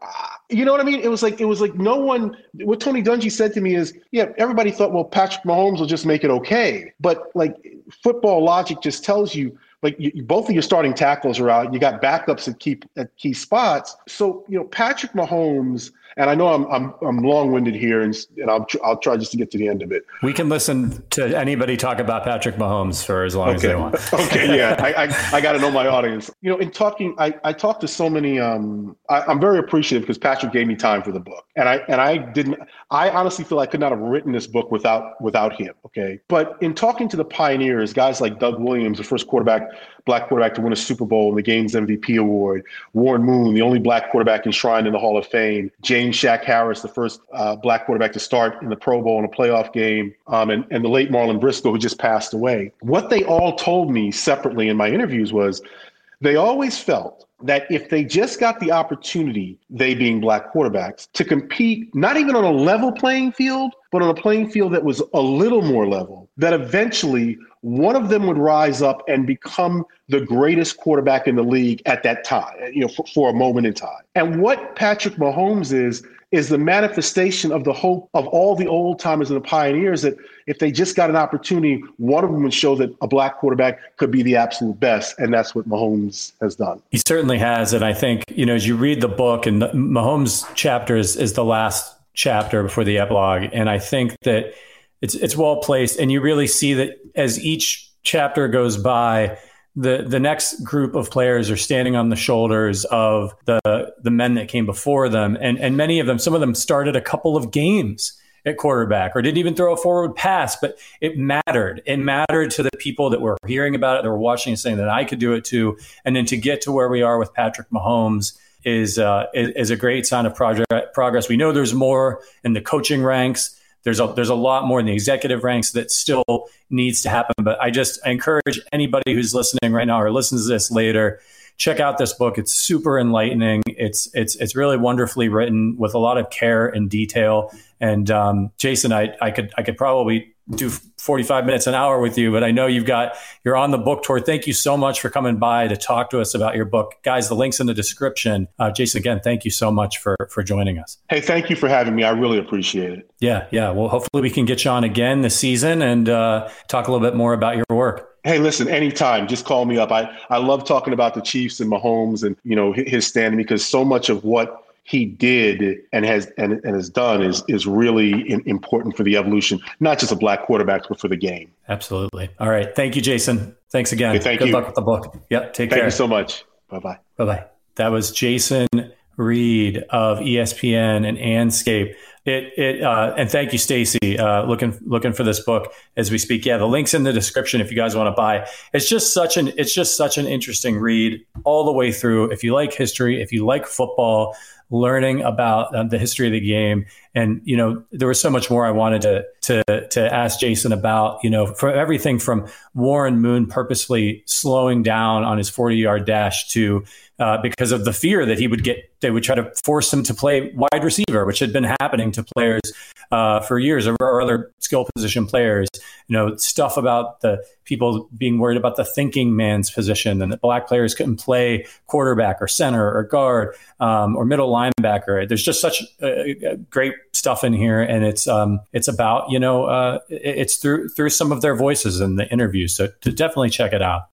you know what I mean? It was like it was like no one. What Tony Dungy said to me is, yeah, everybody thought, well, Patrick Mahomes will just make it okay, but like football logic just tells you, like you, both of your starting tackles are out. You got backups at key at key spots. So you know, Patrick Mahomes and I know I'm I'm, I'm long winded here, and, and I'll I'll try just to get to the end of it. We can listen to anybody talk about Patrick Mahomes for as long okay. as they want. okay, yeah, I I, I got to know my audience. You know, in talking, I I talked to so many. Um, I, am very appreciative because Patrick gave me time for the book, and I and I didn't. I honestly feel I could not have written this book without without him. Okay, but in talking to the pioneers, guys like Doug Williams, the first quarterback black quarterback to win a Super Bowl and the game's MVP award. Warren Moon, the only black quarterback enshrined in the Hall of Fame. James Shack Harris, the first uh, black quarterback to start in the Pro Bowl in a playoff game. Um, and, and the late Marlon Briscoe, who just passed away. What they all told me separately in my interviews was they always felt that if they just got the opportunity, they being black quarterbacks, to compete not even on a level playing field, but on a playing field that was a little more level, that eventually one of them would rise up and become the greatest quarterback in the league at that time, you know, for, for, a moment in time. And what Patrick Mahomes is, is the manifestation of the hope of all the old timers and the pioneers that if they just got an opportunity, one of them would show that a black quarterback could be the absolute best. And that's what Mahomes has done. He certainly has. And I think, you know, as you read the book and the, Mahomes chapter is, is the last chapter before the epilogue. And I think that it's it's well placed, and you really see that as each chapter goes by, the the next group of players are standing on the shoulders of the the men that came before them, and and many of them, some of them started a couple of games at quarterback or didn't even throw a forward pass, but it mattered. It mattered to the people that were hearing about it, that were watching and saying that I could do it too. And then to get to where we are with Patrick Mahomes is uh, is, is a great sign of progress. We know there's more in the coaching ranks. There's a there's a lot more in the executive ranks that still needs to happen. But I just encourage anybody who's listening right now or listens to this later, check out this book. It's super enlightening. It's it's it's really wonderfully written with a lot of care and detail. And um, Jason, I I could I could probably do 45 minutes an hour with you, but I know you've got, you're on the book tour. Thank you so much for coming by to talk to us about your book. Guys, the link's in the description. Uh, Jason, again, thank you so much for, for joining us. Hey, thank you for having me. I really appreciate it. Yeah. Yeah. Well, hopefully we can get you on again this season and uh, talk a little bit more about your work. Hey, listen, anytime, just call me up. I, I love talking about the Chiefs and Mahomes and, you know, his standing because so much of what he did and has and, and has done is is really in, important for the evolution, not just of black quarterbacks, but for the game. Absolutely. All right. Thank you, Jason. Thanks again. Okay, thank Good you. luck with the book. Yep. Take thank care. Thank you so much. Bye bye. Bye bye. That was Jason Reid of ESPN and Andscape. It it uh, and thank you, Stacy. Uh, looking looking for this book as we speak. Yeah, the links in the description if you guys want to buy. It's just such an it's just such an interesting read all the way through. If you like history, if you like football, learning about uh, the history of the game. And, you know, there was so much more I wanted to, to, to ask Jason about, you know, for everything from Warren Moon purposely slowing down on his 40 yard dash to, uh, because of the fear that he would get, they would try to force him to play wide receiver, which had been happening to players uh, for years or, or other skill position players. You know, stuff about the people being worried about the thinking man's position and that black players couldn't play quarterback or center or guard um, or middle linebacker. There's just such uh, great stuff in here, and it's um, it's about you know uh, it's through through some of their voices in the interviews. So to definitely check it out.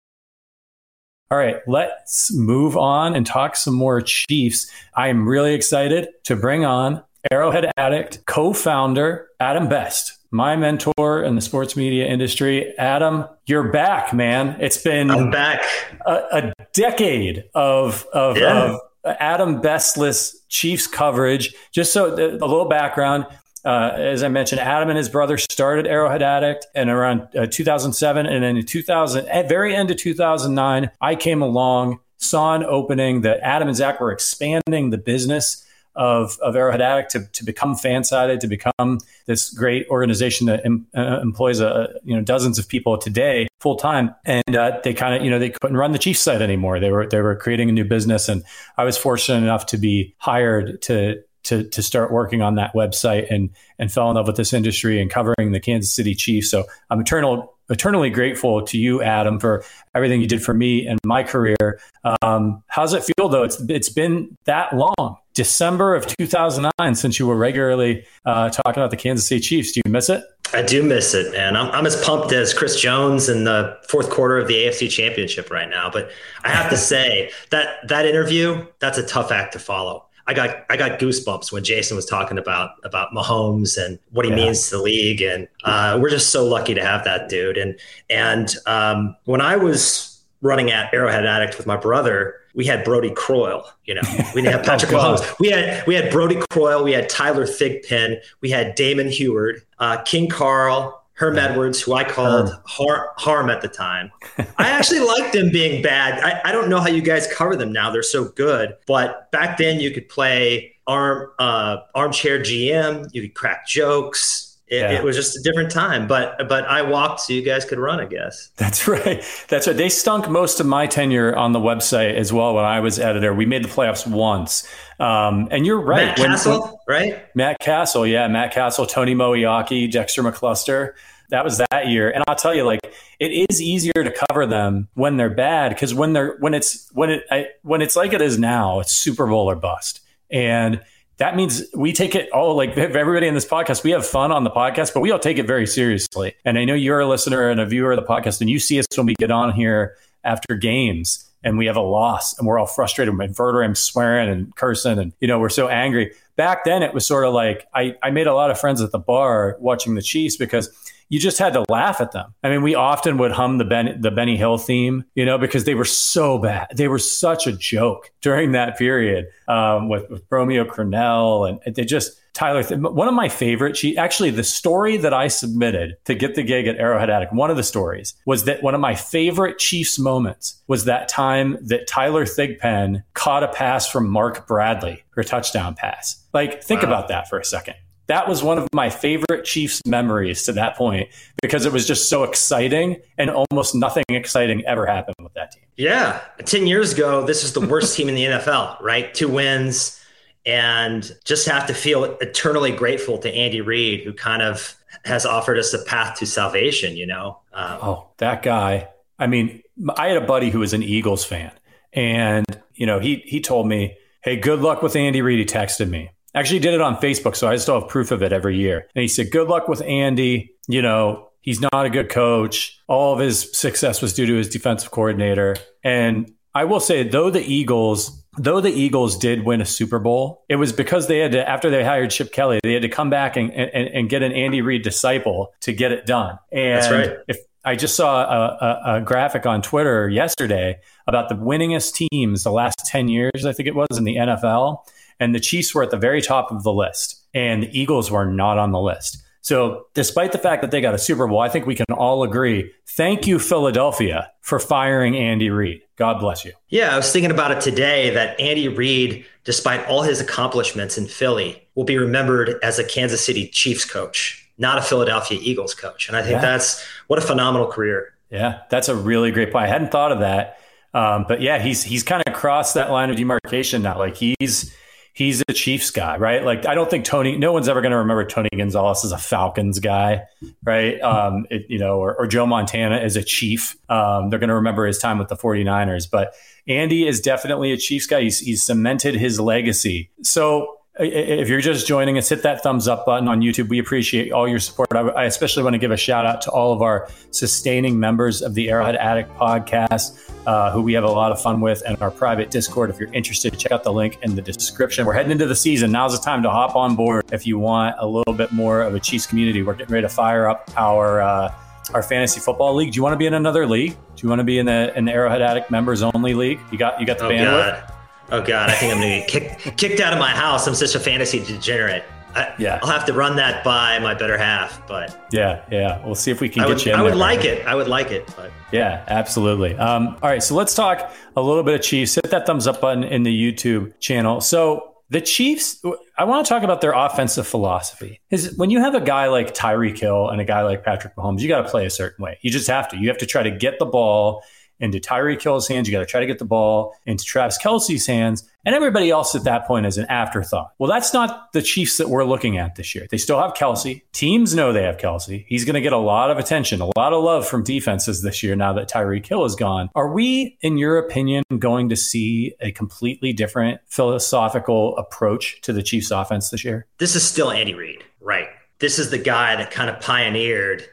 All right, let's move on and talk some more Chiefs. I am really excited to bring on Arrowhead Addict co founder Adam Best, my mentor in the sports media industry. Adam, you're back, man. It's been I'm back. A, a decade of, of, yeah. of Adam Bestless Chiefs coverage. Just so a little background. Uh, as I mentioned, Adam and his brother started Arrowhead Addict in around uh, 2007, and then in 2000, at very end of 2009, I came along, saw an opening that Adam and Zach were expanding the business of, of Arrowhead Addict to, to become FanSided, to become this great organization that em, uh, employs uh, you know dozens of people today full time. And uh, they kind of you know they couldn't run the Chiefs site anymore. They were they were creating a new business, and I was fortunate enough to be hired to to to start working on that website and and fell in love with this industry and covering the Kansas City Chiefs. So I'm eternal eternally grateful to you, Adam, for everything you did for me and my career. Um, how's it feel though? It's it's been that long, December of 2009, since you were regularly uh, talking about the Kansas City Chiefs. Do you miss it? I do miss it, man. I'm, I'm as pumped as Chris Jones in the fourth quarter of the AFC Championship right now. But I have to say that that interview, that's a tough act to follow. I got I got goosebumps when Jason was talking about about Mahomes and what he yeah. means to the league, and uh, we're just so lucky to have that dude. And and um, when I was running at Arrowhead Addict with my brother, we had Brodie Croyle. You know, we didn't have Patrick oh, Mahomes. We had we had Brodie Croyle. We had Tyler Thigpen. We had Damon Huard, uh, King Carl, Herm Edwards, who I called Har- Harm at the time. I actually liked them being bad. I, I, don't know how you guys cover them now; they're so good. But back then, you could play arm uh, armchair GM. You could crack jokes. It, yeah. it, was just a different time, but but I walked so you guys could run, I guess. That's right. That's right. They stunk most of my tenure on the website as well when I was editor. We made the playoffs once, um, and you're right. Matt when, Cassel, when, right? Matt Cassel, yeah, Matt Cassel, Tony Moeaki, Dexter McCluster. That was that year, and I'll tell you, like it is easier to cover them when they're bad because when they're when it's when it I, when it's like it is now, it's Super Bowl or bust, and that means we take it all like everybody in this podcast we have fun on the podcast but we all take it very seriously. And i know you're a listener and a viewer of the podcast and you see us when we get on here after games and we have a loss and we're all frustrated my inverter i'm swearing and cursing and you know we're so angry. Back then it was sort of like i, I made a lot of friends at the bar watching the chiefs because you just had to laugh at them. I mean, we often would hum the ben, the Benny Hill theme, you know, because they were so bad. They were such a joke during that period um, with, with Romeo Crennel, and they just Tyler. One of my favorite. She actually the story that I submitted to get the gig at Arrowhead Addict. One of the stories was that one of my favorite Chiefs moments was that time that Tyler Thigpen caught a pass from Mark Bradley for a touchdown pass. Like, think wow. about that for a second that was one of my favorite Chiefs memories to that point because it was just so exciting and almost nothing exciting ever happened with that team. Yeah. 10 years ago, this is the worst team in the NFL, right? Two wins and just have to feel eternally grateful to Andy Reid, who kind of has offered us a path to salvation, you know? Um, oh, that guy. I mean, I had a buddy who was an Eagles fan and, you know, he, he told me, Hey, good luck with Andy Reid. He texted me Actually, did it on Facebook, so I still have proof of it every year. And he said, "Good luck with Andy. You know, he's not a good coach. All of his success was due to his defensive coordinator." And I will say, though the Eagles, though the Eagles did win a Super Bowl, it was because they had to after they hired Chip Kelly, they had to come back and and, and get an Andy Reid disciple to get it done. And That's right. If I just saw a, a, a, graphic on Twitter yesterday about the winningest teams the last 10 years, I think it was in the NFL and the Chiefs were at the very top of the list, and the Eagles were not on the list. So, despite the fact that they got a Super Bowl, I think we can all agree. Thank you, Philadelphia, for firing Andy Reid. God bless you. Yeah, I was thinking about it today that Andy Reid, despite all his accomplishments in Philly, will be remembered as a Kansas City Chiefs coach, not a Philadelphia Eagles coach. And I think yeah. that's what a phenomenal career. Yeah, that's a really great point. I hadn't thought of that. Um, but yeah, he's he's kind of crossed that line of demarcation now. Like he's he's a Chiefs guy, right? Like I don't think Tony, no one's ever going to remember Tony Gonzalez as a Falcons guy, right? Um, it, you know, or, or, Joe Montana as a Chief. Um, they're going to remember his time with the 49ers, but Andy is definitely a Chiefs guy. He's, he's cemented his legacy. So if you're just joining us, hit that thumbs up button on YouTube. We appreciate all your support. I, especially want to give a shout out to all of our sustaining members of the Arrowhead Addict podcast, uh, who we have a lot of fun with, and our private Discord. If you're interested, check out the link in the description. We're heading into the season. Now's the time to hop on board if you want a little bit more of a Chiefs community. We're getting ready to fire up our. Uh, our fantasy football league. Do you want to be in another league? Do you want to be in the, in the Arrowhead Addict members only league? You got you got the oh, bandwidth. God. Oh God, I think I'm gonna get kicked kicked out of my house. I'm such a fantasy degenerate. I, yeah, I'll have to run that by my better half, but yeah, yeah, we'll see if we can I get would, you. I would like it. I would like it, but yeah, absolutely. Um, all right, so let's talk a little bit of Chiefs. Hit that thumbs up button in the YouTube channel. So the Chiefs, I want to talk about their offensive philosophy. Is when you have a guy like Tyreek Hill and a guy like Patrick Mahomes, you got to play a certain way. You just have to. You have to try to get the ball into Tyreek Hill's hands. You got to try to get the ball into Travis Kelce's hands. And everybody else at that point is an afterthought. Well, that's not the Chiefs that we're looking at this year. They still have Kelce. Teams know they have Kelsey. He's going to get a lot of attention, a lot of love from defenses this year now that Tyreek Hill is gone. Are we, in your opinion, going to see a completely different philosophical approach to the Chiefs offense this year? This is still Andy Reid, right? This is the guy that kind of pioneered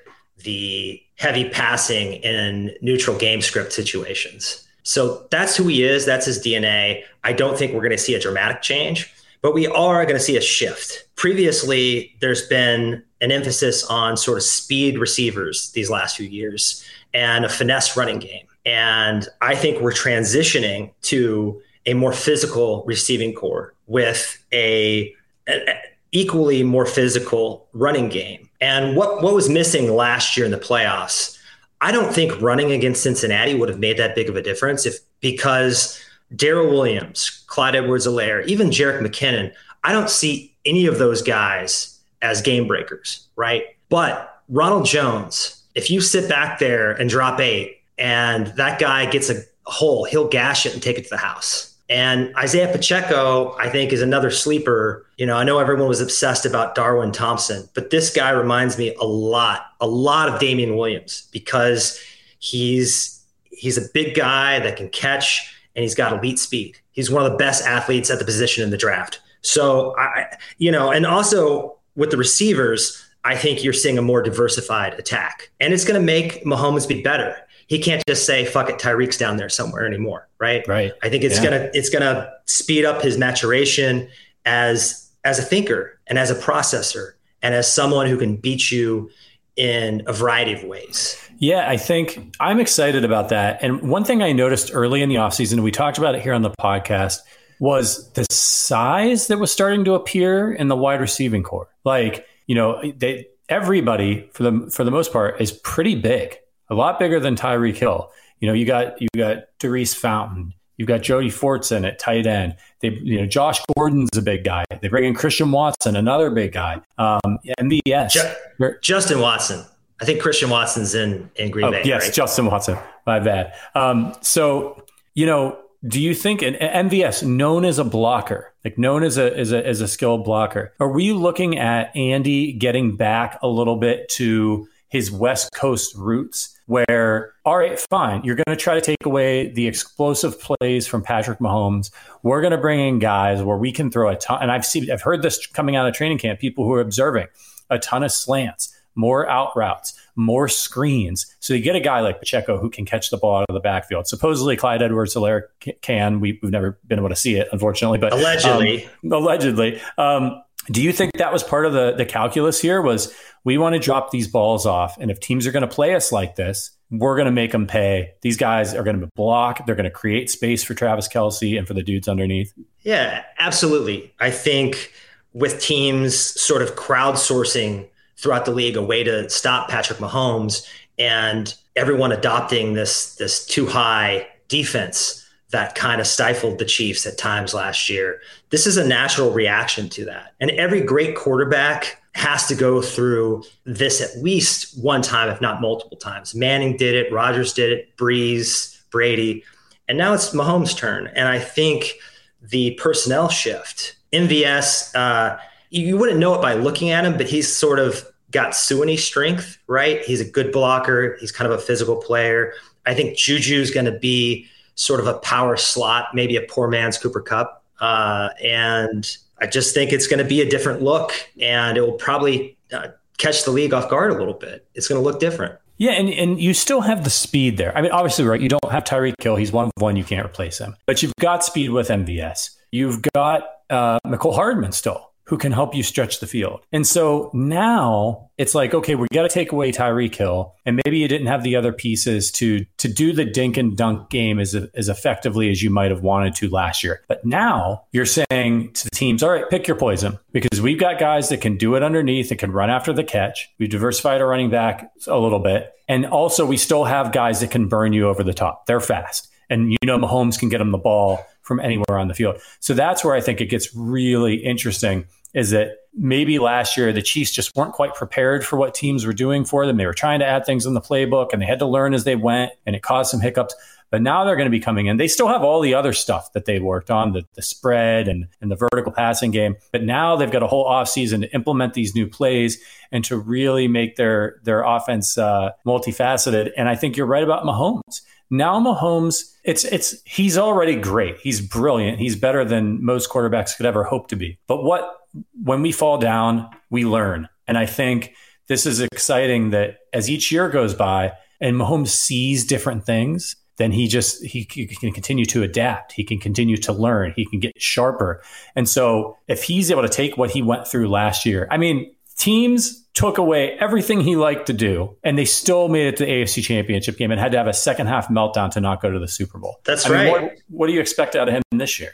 the heavy passing in neutral game script situations. So that's who he is. That's his DNA. I don't think we're going to see a dramatic change, but we are going to see a shift. Previously, there's been an emphasis on sort of speed receivers these last few years and a finesse running game. And I think we're transitioning to a more physical receiving core with a, a equally more physical running game. And what, what was missing last year in the playoffs, I don't think running against Cincinnati would have made that big of a difference if because Darrel Williams, Clyde Edwards-Helaire, even Jerick McKinnon, I don't see any of those guys as game breakers, right? But Ronald Jones, if you sit back there and drop eight and that guy gets a hole, he'll gash it and take it to the house. And Isaiah Pacheco, I think, is another sleeper. You know, I know everyone was obsessed about Darwin Thompson, but this guy reminds me a lot, a lot of Damien Williams because he's he's a big guy that can catch and he's got elite speed. He's one of the best athletes at the position in the draft. So I, you know, and also with the receivers, I think you're seeing a more diversified attack, and it's going to make Mahomes be better he can't just say fuck it tyreek's down there somewhere anymore right? Right. I think it's yeah. gonna it's gonna speed up his maturation as as a thinker and as a processor and as someone who can beat you in a variety of ways. Yeah i think i'm excited about that. And one thing i noticed early in the offseason we talked about it here on the podcast was the size that was starting to appear in the wide receiving core. Like you know they everybody for the for the most part is pretty big a lot bigger than Tyreek Hill. You know, you got you got Daurice Fountain, you've got Jody Fortson at tight end. They, you know, Josh Gordon's a big guy. They bring in Christian Watson, another big guy. Um, MVS, Ju- Justin Watson. I think Christian Watson's in in Green oh, Bay. Yes, right? Justin Watson. My bad. Um, so you know, do you think an MVS known as a blocker, like known as a as a as a skilled blocker, are we looking at Andy getting back a little bit to his West Coast roots, where, all right, fine, you're going to try to take away the explosive plays from Patrick Mahomes. We're going to bring in guys where we can throw a ton. And I've seen, I've heard this coming out of training camp, people who are observing a ton of slants, more out routes, more screens. So you get a guy like Pacheco who can catch the ball out of the backfield. Supposedly Clyde Edwards-Helaire can. We, have never been able to see it, unfortunately, but allegedly, um, allegedly. Um, do you think that was part of the the calculus here? Was we want to drop these balls off, and if teams are going to play us like this, we're going to make them pay. These guys are going to block. They're going to create space for Travis Kelce and for the dudes underneath. Yeah, absolutely. I think with teams sort of crowdsourcing throughout the league a way to stop Patrick Mahomes and everyone adopting this this two high defense that kind of stifled the Chiefs at times last year. This is a natural reaction to that. And every great quarterback has to go through this at least one time, if not multiple times. Manning did it, Rodgers did it, Brees, Brady. And now it's Mahomes' turn. And I think the personnel shift, MVS, uh, you wouldn't know it by looking at him, but he's sort of got Suoney strength, right? He's a good blocker. He's kind of a physical player. I think Juju's going to be sort of a power slot, maybe a poor man's Cooper Kupp. Uh, and I just think it's going to be a different look and it will probably uh, catch the league off guard a little bit. It's going to look different. Yeah, and, and you still have the speed there. I mean, obviously, right, you don't have Tyreek Hill. He's one of one. You can't replace him. But you've got speed with MVS. You've got uh, Mecole Hardman still who can help you stretch the field. And so now it's like, okay, we got to take away Tyreek Hill, and maybe you didn't have the other pieces to to do the dink and dunk game as as effectively as you might have wanted to last year. But now you're saying to the teams, all right, pick your poison because we've got guys that can do it underneath that can run after the catch. We've diversified our running back a little bit, and also we still have guys that can burn you over the top. They're fast, and you know Mahomes can get them the ball from anywhere on the field. So that's where I think it gets really interesting is that maybe last year the Chiefs just weren't quite prepared for what teams were doing for them. They were trying to add things in the playbook and they had to learn as they went, and it caused some hiccups. But now they're going to be coming in. They still have all the other stuff that they worked on, the, the spread and, and the vertical passing game. But now they've got a whole offseason to implement these new plays and to really make their their offense uh, multifaceted. And I think you're right about Mahomes. Now Mahomes, it's it's he's already great. He's brilliant. He's better than most quarterbacks could ever hope to be. But what when we fall down, we learn. And I think this is exciting that as each year goes by and Mahomes sees different things, then he just he, he, can continue to adapt. He can continue to learn. He can get sharper. And so if he's able to take what he went through last year i mean teams took away everything he liked to do and they still made it to the afc championship game and had to have a second half meltdown to not go to the super bowl. That's I right. mean, what, what do you expect out of him this year?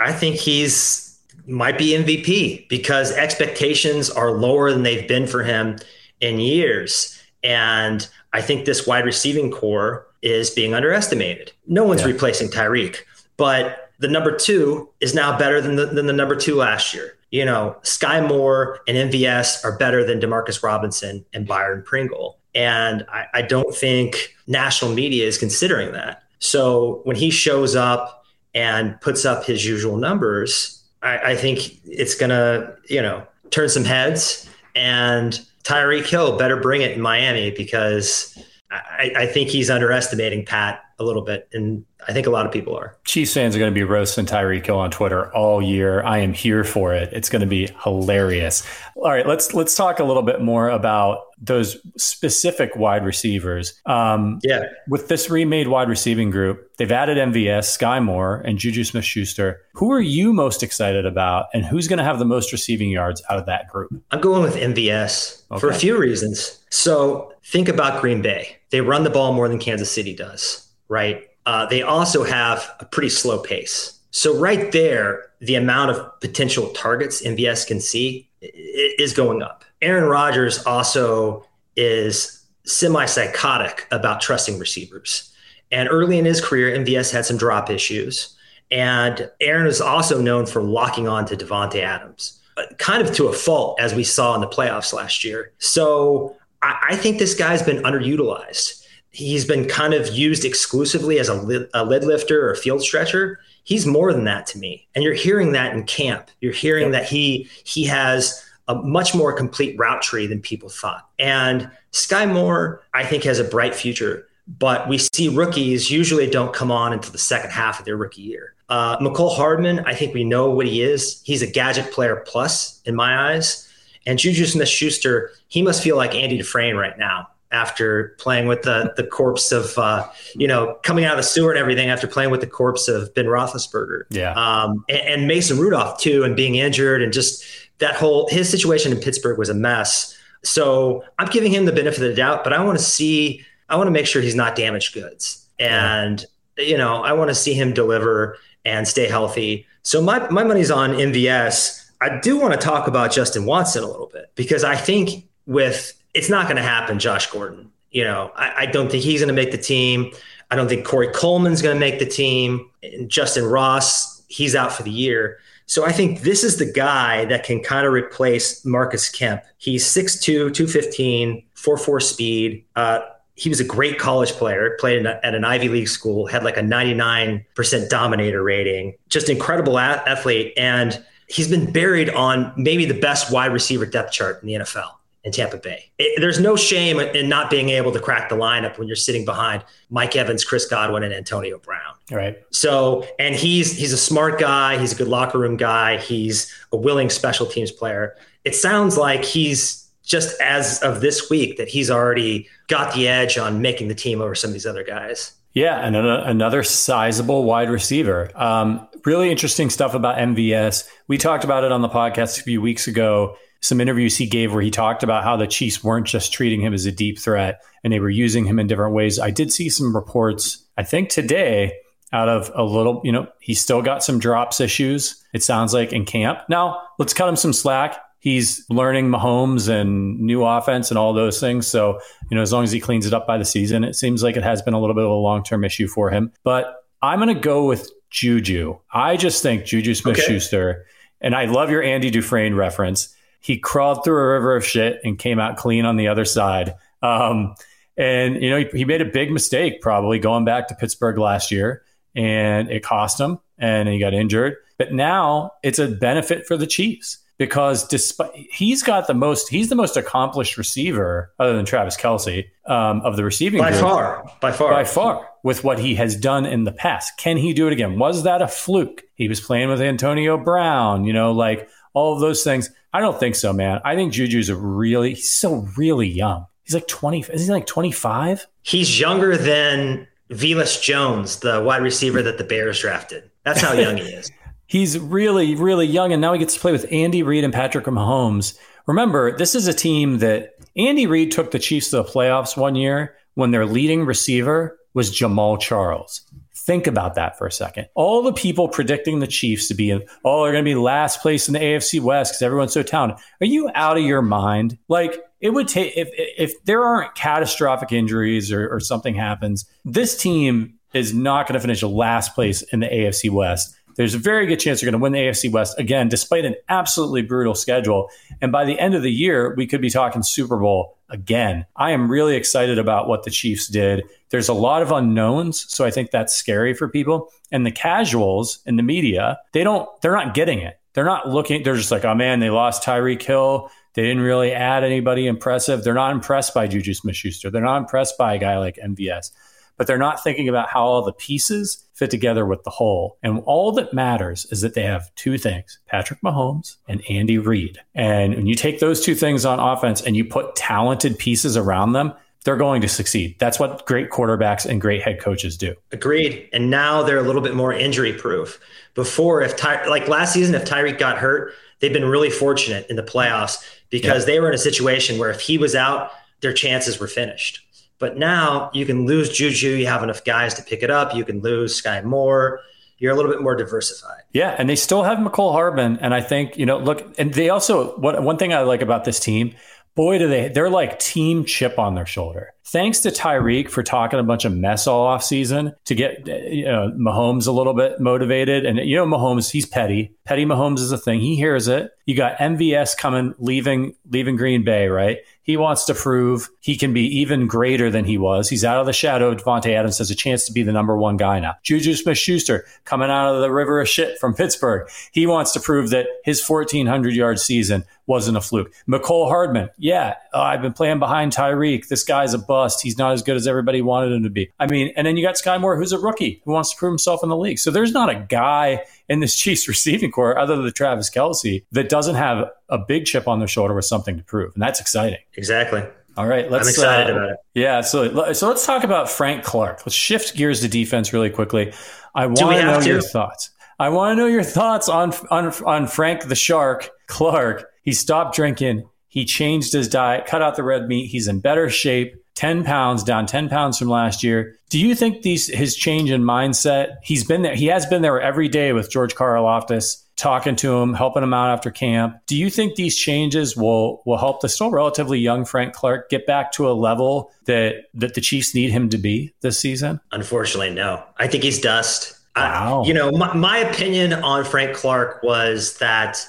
I think he's might be mvp because expectations are lower than they've been for him in years and i think this wide receiving core is being underestimated. No one's yeah. replacing Tyreek, but the number two is now better than the, than the number two last year. You know, Skyy Moore and MVS are better than Demarcus Robinson and Byron Pringle. And I, I don't think national media is considering that. So when he shows up and puts up his usual numbers, I, I think it's to, you know, turn some heads. And Tyreek Hill better bring it in Miami because I, I, think he's underestimating Pat a little bit, and I think a lot of people are. Chiefs fans are going to be roasting Tyreek Hill on Twitter all year. I am here for it. It's going to be hilarious. All right, let's let's talk a little bit more about those specific wide receivers. Um, yeah, with this remade wide receiving group, they've added MVS, Skyy Moore, and Juju Smith-Schuster. Who are you most excited about, and who's going to have the most receiving yards out of that group? I'm going with MVS okay. for a few reasons. So think about Green Bay. They run the ball more than Kansas City does, right? Uh, they also have a pretty slow pace. So right there, the amount of potential targets MVS can see is going up. Aaron Rodgers also is semi psychotic about trusting receivers. And early in his career, MVS had some drop issues. And Aaron is also known for locking on to Davante Adams, uh, kind of to a fault, as we saw in the playoffs last year. So I, I think this guy's been underutilized. He's been kind of used exclusively as a, lid, a lid lifter or field stretcher. He's more than that to me, and you're hearing that in camp. You're hearing that he he has a much more complete route tree than people thought. And Skyy Moore, I think, has a bright future. But we see rookies usually don't come on until the second half of their rookie year. Uh, Mecole Hardman, I think we know what he is. He's a gadget player plus in my eyes. And Juju Smith Schuster, he must feel like Andy Dufresne right now after playing with the the corpse of uh, you know coming out of the sewer and everything after playing with the corpse of Ben Roethlisberger. Yeah. Um, and, and, Mason Rudolph too, and being injured and just that whole his situation in Pittsburgh was a mess. So I'm giving him the benefit of the doubt, but I want to see I want to make sure he's not damaged goods, and yeah. you know I want to see him deliver and stay healthy. So my my money's on MVS I do want to talk about Justin Watson a little bit because I think with it's not going to happen, Josh Gordon. You know, I, I don't think he's going to make the team. I don't think Corey Coleman's going to make the team. And Justin Ross, he's out for the year. So I think this is the guy that can kind of replace Marcus Kemp. He's 6'2, 215, 4'4 speed. Uh, he was a great college player, played a, at an Ivy League school, had like a 99% dominator rating, just incredible athlete. And he's been buried on maybe the best wide receiver depth chart in the NFL in Tampa Bay. It, there's no shame in not being able to crack the lineup when you're sitting behind Mike Evans, Chris Godwin, and Antonio Brown. Right. So, and he's he's a smart guy. He's a good locker room guy. He's a willing special teams player. It sounds like he's just as of this week that he's already got the edge on making the team over some of these other guys. Yeah, and another sizable wide receiver. Um, really interesting stuff about MVS. We talked about it on the podcast a few weeks ago. Some interviews he gave where he talked about how the Chiefs weren't just treating him as a deep threat and they were using him in different ways. I did see some reports, I think today, out of a little, you know, he's still got some drops issues, it sounds like, in camp. Now, let's cut him some slack he's learning Mahomes and new offense and all those things. So, you know, as long as he cleans it up by the season, it seems like it has been a little bit of a long term issue for him. But I'm going to go with Juju. I just think Juju Smith Schuster, okay. and I love your Andy Dufresne reference. He crawled through a river of shit and came out clean on the other side. Um, and, you know, he, he made a big mistake probably going back to Pittsburgh last year, and it cost him and he got injured. But now it's a benefit for the Chiefs because despite he's got the most he's the most accomplished receiver other than Travis Kelce um, of the receiving by group, far by far by far with what he has done in the past. Can he do it again? Was that a fluke? He was playing with Antonio Brown, you know, like all of those things. I don't think so, man. I think Juju's a really he's still really young. He's like 20 is he like 25? He's younger than Velus Jones, the wide receiver that the Bears drafted. That's how young he is he's really, really young, and now he gets to play with Andy Reid and Patrick Mahomes. Remember, this is a team that Andy Reid took the Chiefs to the playoffs one year when their leading receiver was Jamaal Charles. Think about that for a second. All the people predicting the Chiefs to be oh, they're going to be last place in the AFC West because everyone's so talented. Are you out of your mind? Like, it would take, if, if there aren't catastrophic injuries or, or something happens, this team is not going to finish last place in the AFC West there's a very good chance you're going to win the AFC West again, despite an absolutely brutal schedule. And by the end of the year, we could be talking Super Bowl again. I am really excited about what the Chiefs did. There's a lot of unknowns, so I think that's scary for people. And the casuals in the media, they don't, they're not getting it. They're not looking, they're just like, oh man, they lost Tyreek Hill. They didn't really add anybody impressive. They're not impressed by Juju Smith Schuster. They're not impressed by a guy like MVS but they're not thinking about how all the pieces fit together with the whole. And all that matters is that they have two things Patrick Mahomes and Andy Reid. And when you take those two things on offense and you put talented pieces around them, they're going to succeed. That's what great quarterbacks and great head coaches do. Agreed. And now they're a little bit more injury proof. Before, if Ty- like last season, if Tyreek got hurt, they've been really fortunate in the playoffs because they were in a situation where if he was out, their chances were finished. But now you can lose Juju. You have enough guys to pick it up. You can lose Skyy Moore. You're a little bit more diversified. Yeah, and they still have Mecole Hardman, and I think you know. Look, and they also what one thing I like about this team. Boy, do they! They're like team chip on their shoulder. Thanks to Tyreek for talking a bunch of mess all off season to get you know Mahomes a little bit motivated, and you know Mahomes, he's petty. Petty Mahomes is a thing. He hears it. You got MVS coming, leaving, leaving Green Bay, right? He wants to prove he can be even greater than he was. He's out of the shadow. Davante Adams has a chance to be the number one guy now. Juju Smith Schuster coming out of the river of shit from Pittsburgh. He wants to prove that his 1,400 yard season wasn't a fluke. Mecole Hardman, yeah, uh, I've been playing behind Tyreek. This guy's a bust. He's not as good as everybody wanted him to be. I mean, and then you got Skyy Moore, who's a rookie who wants to prove himself in the league. So there's not a guy in this Chiefs receiving core, other than Travis Kelce that doesn't have a big chip on their shoulder with something to prove, and that's exciting. Exactly. All right, let's. I'm excited uh, about it. Yeah, so so let's talk about Frank Clark. Let's shift gears to defense really quickly. I want to know your thoughts. I want to know your thoughts on on on Frank the Shark Clark. He stopped drinking. He changed his diet, cut out the red meat. He's in better shape. 10 pounds down 10 pounds from last year. Do you think these his change in mindset? He's been there. He has been there every day with George Karlaftis, talking to him, helping him out after camp. Do you think these changes will will help the still relatively young Frank Clark get back to a level that that the Chiefs need him to be this season? Unfortunately, no. I think he's dust. Wow. I, you know, my, my opinion on Frank Clark was that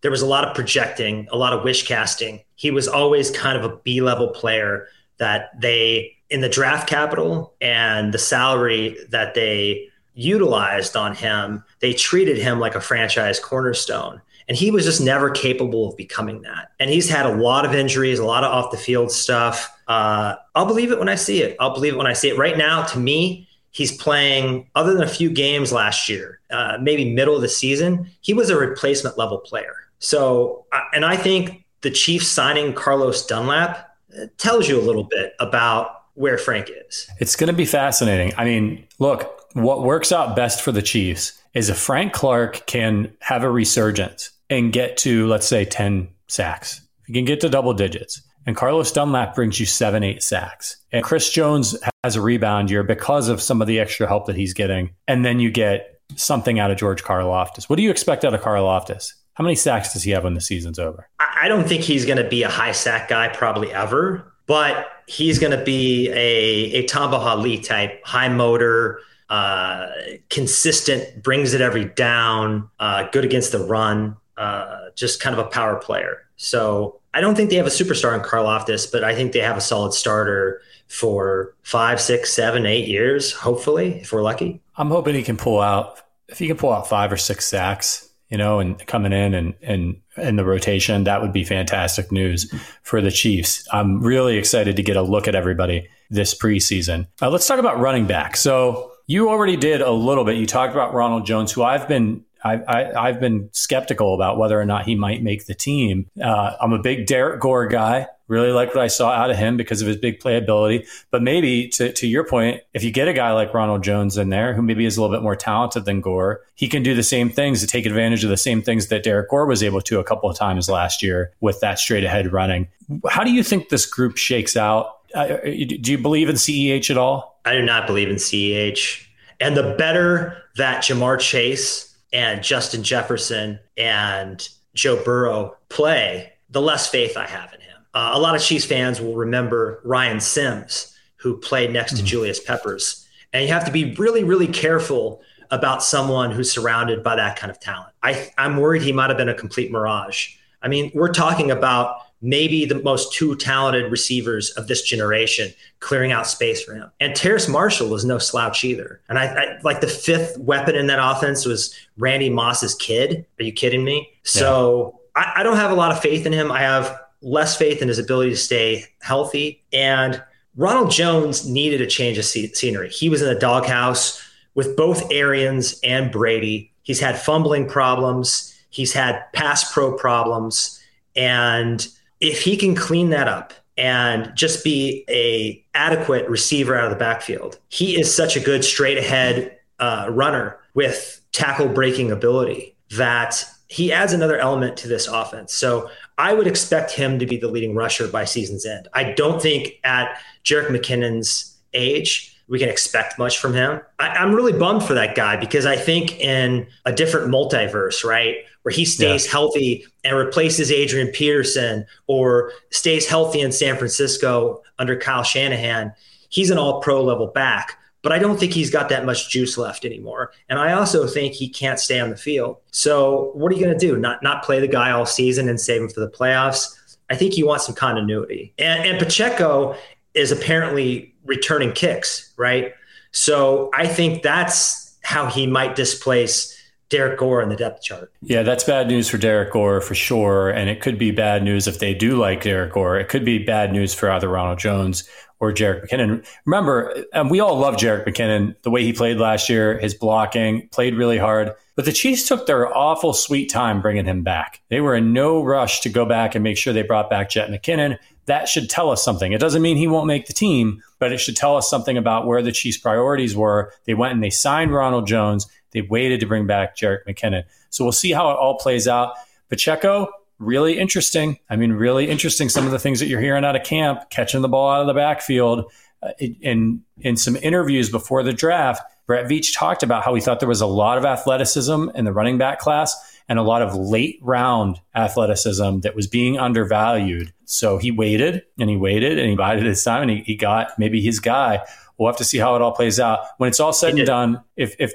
there was a lot of projecting, a lot of wish casting. He was always kind of a B level player that they in the draft capital and the salary that they utilized on him, they treated him like a franchise cornerstone. And he was just never capable of becoming that. And he's had a lot of injuries, a lot of off the field stuff. Uh, I'll believe it when I see it. I'll believe it when I see it. Right now, to me, he's playing, other than a few games last year, uh, maybe middle of the season, he was a replacement level player. So, uh, and I think the Chiefs signing Carlos Dunlap tells you a little bit about where Frank is. It's going to be fascinating. I mean, look, what works out best for the Chiefs is if Frank Clark can have a resurgence and get to, let's say, 10 sacks. He can get to double digits. And Carlos Dunlap brings you seven, eight sacks. And Chris Jones has a rebound year because of some of the extra help that he's getting. And then you get something out of George Karlaftis. What do you expect out of Karlaftis? How many sacks does he have when the season's over? I don't think he's going to be a high sack guy, probably ever, but he's going to be a, a Tamba Hali type, high motor, uh, consistent, brings it every down, uh, good against the run, uh, just kind of a power player. So I don't think they have a superstar in Karlaftis, but I think they have a solid starter for five, six, seven, eight years, hopefully, if we're lucky. I'm hoping he can pull out if he can pull out five or six sacks, you know, and coming in and and in the rotation, that would be fantastic news for the Chiefs. I'm really excited to get a look at everybody this preseason. Uh, let's talk about running back. So you already did a little bit. You talked about Ronald Jones, who I've been I, have been skeptical about whether or not he might make the team. Uh, I'm a big Derrick Gore guy. Really like what I saw out of him because of his big playability. But maybe to, to your point, if you get a guy like Ronald Jones in there, who maybe is a little bit more talented than Gore, he can do the same things to take advantage of the same things that Derrick Gore was able to a couple of times last year with that straight ahead running. How do you think this group shakes out? Uh, do you believe in CEH at all? I do not believe in CEH. And the better that Ja'Marr Chase and Justin Jefferson and Joe Burrow play, the less faith I have in him. Uh, a lot of Chiefs fans will remember Ryan Sims, who played next mm-hmm. to Julius Peppers. And you have to be really, really careful about someone who's surrounded by that kind of talent. I, I'm worried he might have been a complete mirage. I mean, we're talking about maybe the most two talented receivers of this generation, clearing out space for him. And Terrace Marshall was no slouch either. And I, I like the fifth weapon in that offense was Randy Moss's kid. Are you kidding me? So yeah. I, I don't have a lot of faith in him. I have less faith in his ability to stay healthy. And Ronald Jones needed a change of scenery. He was in the doghouse with both Arians and Brady. He's had fumbling problems. He's had pass pro problems. And if he can clean that up and just be a adequate receiver out of the backfield, he is such a good straight ahead uh, runner with tackle breaking ability that he adds another element to this offense. So I would expect him to be the leading rusher by season's end. I don't think at Jerick McKinnon's age, we can expect much from him. I, am really bummed for that guy because I think in a different multiverse, right, where he stays yeah. healthy and replaces Adrian Peterson or stays healthy in San Francisco under Kyle Shanahan, he's an all pro level back. But I don't think he's got that much juice left anymore. And I also think he can't stay on the field. So what are you going to do? Not not play the guy all season and save him for the playoffs? I think you want some continuity. And, and Pacheco is apparently returning kicks, right? So I think that's how he might displace Derrick Gore in the depth chart. Yeah, that's bad news for Derrick Gore for sure. And it could be bad news if they do like Derrick Gore. It could be bad news for either Ronald Jones or Jerick McKinnon. Remember, and we all love Jerick McKinnon, the way he played last year, his blocking, played really hard. But the Chiefs took their awful sweet time bringing him back. They were in no rush to go back and make sure they brought back Jet McKinnon. That should tell us something. It doesn't mean he won't make the team, but it should tell us something about where the Chiefs' priorities were. They went and they signed Ronald Jones. They waited to bring back Jerick McKinnon. So we'll see how it all plays out. Pacheco, really interesting. I mean, really interesting. Some of the things that you're hearing out of camp, catching the ball out of the backfield. Uh, in in some interviews before the draft, Brett Veach talked about how he thought there was a lot of athleticism in the running back class and a lot of late round athleticism that was being undervalued. So he waited and he waited and he bided his time and he, he got maybe his guy. We'll have to see how it all plays out. When it's all said and done, if if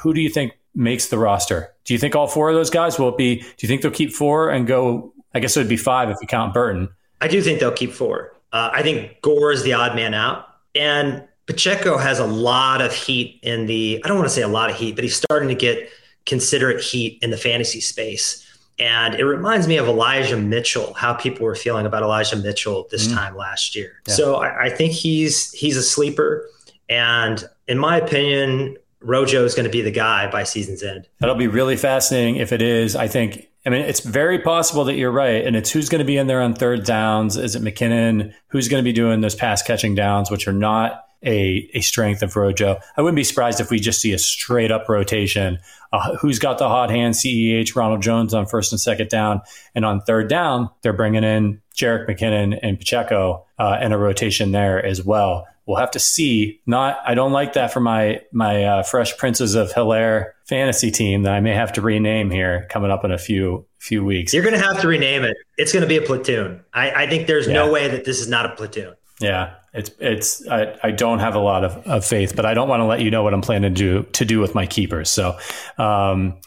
who do you think makes the roster? Do you think all four of those guys will be? Do you think they'll keep four and go? I guess it would be five if you count Burton. I do think they'll keep four. Uh, I think Gore is the odd man out, and Pacheco has a lot of heat in the. I don't want to say a lot of heat, but he's starting to get considerate heat in the fantasy space. And it reminds me of Elijah Mitchell, how people were feeling about Elijah Mitchell this mm. time last year. Yeah. So I, I, think he's he's a sleeper. And in my opinion, Rojo is going to be the guy by season's end. That'll be really fascinating if it is. I think, I mean, it's very possible that you're right. And it's who's going to be in there on third downs. Is it McKinnon? Who's going to be doing those pass catching downs, which are not a, a strength of Rojo? I wouldn't be surprised if we just see a straight up rotation. Uh, who's got the hot hand? CEH, Ronald Jones on first and second down. And on third down, they're bringing in Jerick McKinnon and Pacheco uh, and a rotation there as well we'll have to see. Not, I don't like that for my my uh, Fresh Princes of Hilaire fantasy team that I may have to rename here coming up in a few few weeks. You're going to have to rename it. It's going to be a platoon. I, I think there's yeah. no way that this is not a platoon. Yeah, it's it's I, I don't have a lot of, of faith, but I don't want to let you know what I'm planning to do to do with my keepers. So, um,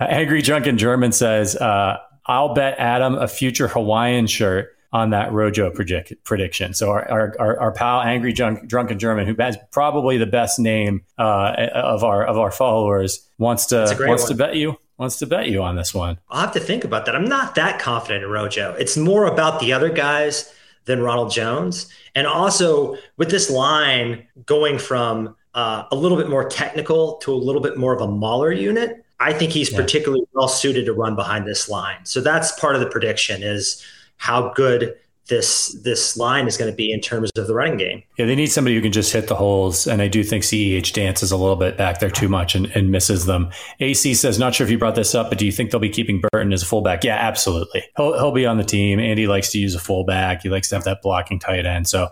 Angry Drunken German says. Uh, I'll bet Adam a future Hawaiian shirt on that Rojo predict, prediction. So our, our, our, our, pal, Angry Drunk, Drunken German, who has probably the best name uh, of our of our followers, wants to wants one. to bet you wants to bet you on this one. I'll have to think about that. I'm not that confident in Rojo. It's more about the other guys than Ronald Jones, and also with this line going from uh, a little bit more technical to a little bit more of a mauler unit. I think he's yeah. particularly well suited to run behind this line. So that's part of the prediction is how good this this line is going to be in terms of the running game. Yeah, they need somebody who can just hit the holes, and I do think CEH dances a little bit back there too much and, and, misses them. AC says, not sure if you brought this up, but do you think they'll be keeping Burton as a fullback? Yeah, absolutely. He'll he'll be on the team. Andy likes to use a fullback. He likes to have that blocking tight end. So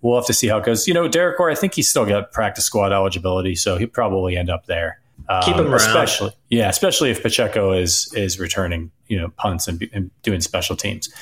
we'll have to see how it goes. You know, Derek Orr, I think he's still got practice squad eligibility, so he'll probably end up there. Um, Keep him around. especially yeah, especially if Pacheco is is returning, you know, punts and, and doing special teams.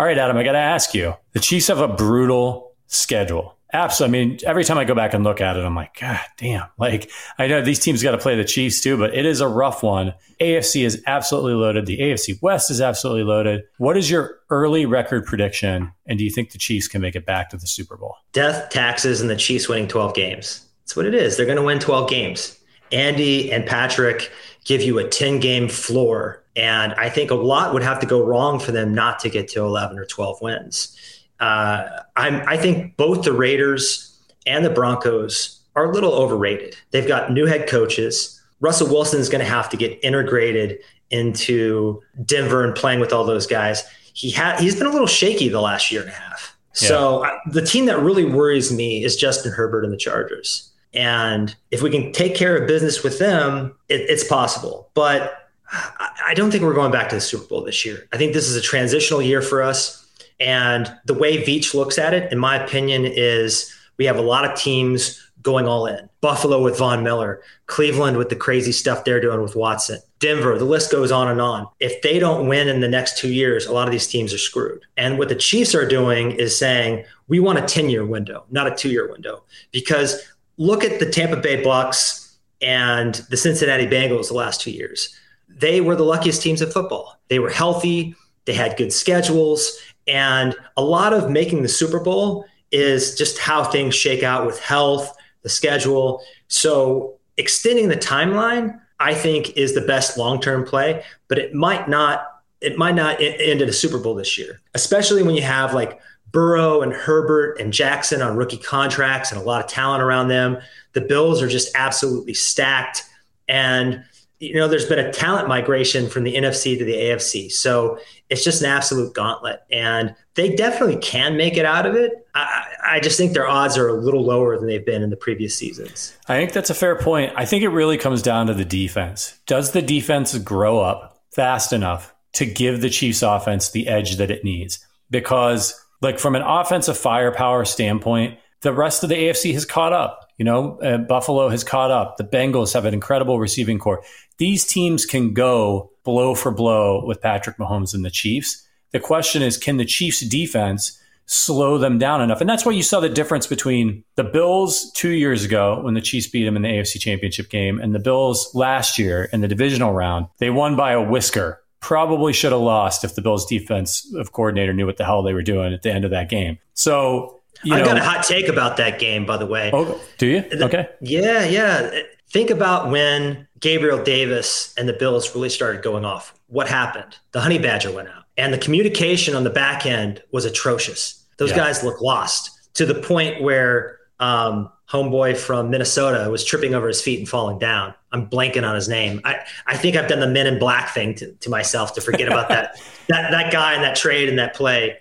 All right, Adam, I got to ask you. The Chiefs have a brutal schedule. Absolutely. I mean, every time I go back and look at it, I'm like, God damn. Like, I know these teams got to play the Chiefs too, but it is a rough one. AFC is absolutely loaded. The AFC West is absolutely loaded. What is your early record prediction? And do you think the Chiefs can make it back to the Super Bowl? Death, taxes, and the Chiefs winning 12 games. That's what it is. They're going to win 12 games. Andy and Patrick give you a 10 game floor and I think a lot would have to go wrong for them not to get to 11 or 12 wins. Uh, i think both the Raiders and the Broncos are a little overrated. They've got new head coaches. Russell Wilson is going to have to get integrated into Denver and playing with all those guys. He had he's been a little shaky the last year and a half. Yeah. So I, the team that really worries me is Justin Herbert and the Chargers. And if we can take care of business with them, it, it's possible. But I don't think we're going back to the Super Bowl this year. I think this is a transitional year for us. And the way Veach looks at it, in my opinion, is we have a lot of teams going all in. Buffalo with Von Miller, Cleveland with the crazy stuff they're doing with Watson, Denver, the list goes on and on. If they don't win in the next two years, a lot of these teams are screwed. And what the Chiefs are doing is saying, we want a 10 year window, not a two year window. Because look at the Tampa Bay Bucks and the Cincinnati Bengals the last two years they were the luckiest teams of football. They were healthy, they had good schedules, and a lot of making the Super Bowl is just how things shake out with health, the schedule. So extending the timeline, I think, is the best long-term play, but it might not it might not end in a Super Bowl this year, especially when you have like Burrow and Herbert and Jackson on rookie contracts and a lot of talent around them. The Bills are just absolutely stacked. And you know, there's been a talent migration from the NFC to the AFC. So it's just an absolute gauntlet. And they definitely can make it out of it. I, I, just think their odds are a little lower than they've been in the previous seasons. I think that's a fair point. I think it really comes down to the defense. Does the defense grow up fast enough to give the Chiefs offense the edge that it needs? Because, like, from an offensive firepower standpoint, the rest of the AFC has caught up. You know, uh, Buffalo has caught up. The Bengals have an incredible receiving core. These teams can go blow for blow with Patrick Mahomes and the Chiefs. The question is, can the Chiefs defense slow them down enough? And that's why you saw the difference between the Bills two years ago when the Chiefs beat them in the AFC Championship game and the Bills last year in the divisional round. They won by a whisker. Probably should have lost if the Bills defensive coordinator knew what the hell they were doing at the end of that game. So you I've know, got a hot take about that game, by the way. Oh, do you? Okay. Yeah, yeah. Think about when Gabriel Davis and the Bills really started going off. What happened? The honey badger went out, and the communication on the back end was atrocious. Those yeah. guys looked lost to the point where um, homeboy from Minnesota was tripping over his feet and falling down. I'm blanking on his name. I, I think I've done the Men in Black thing to, to myself to forget about that that that guy and that trade and that play.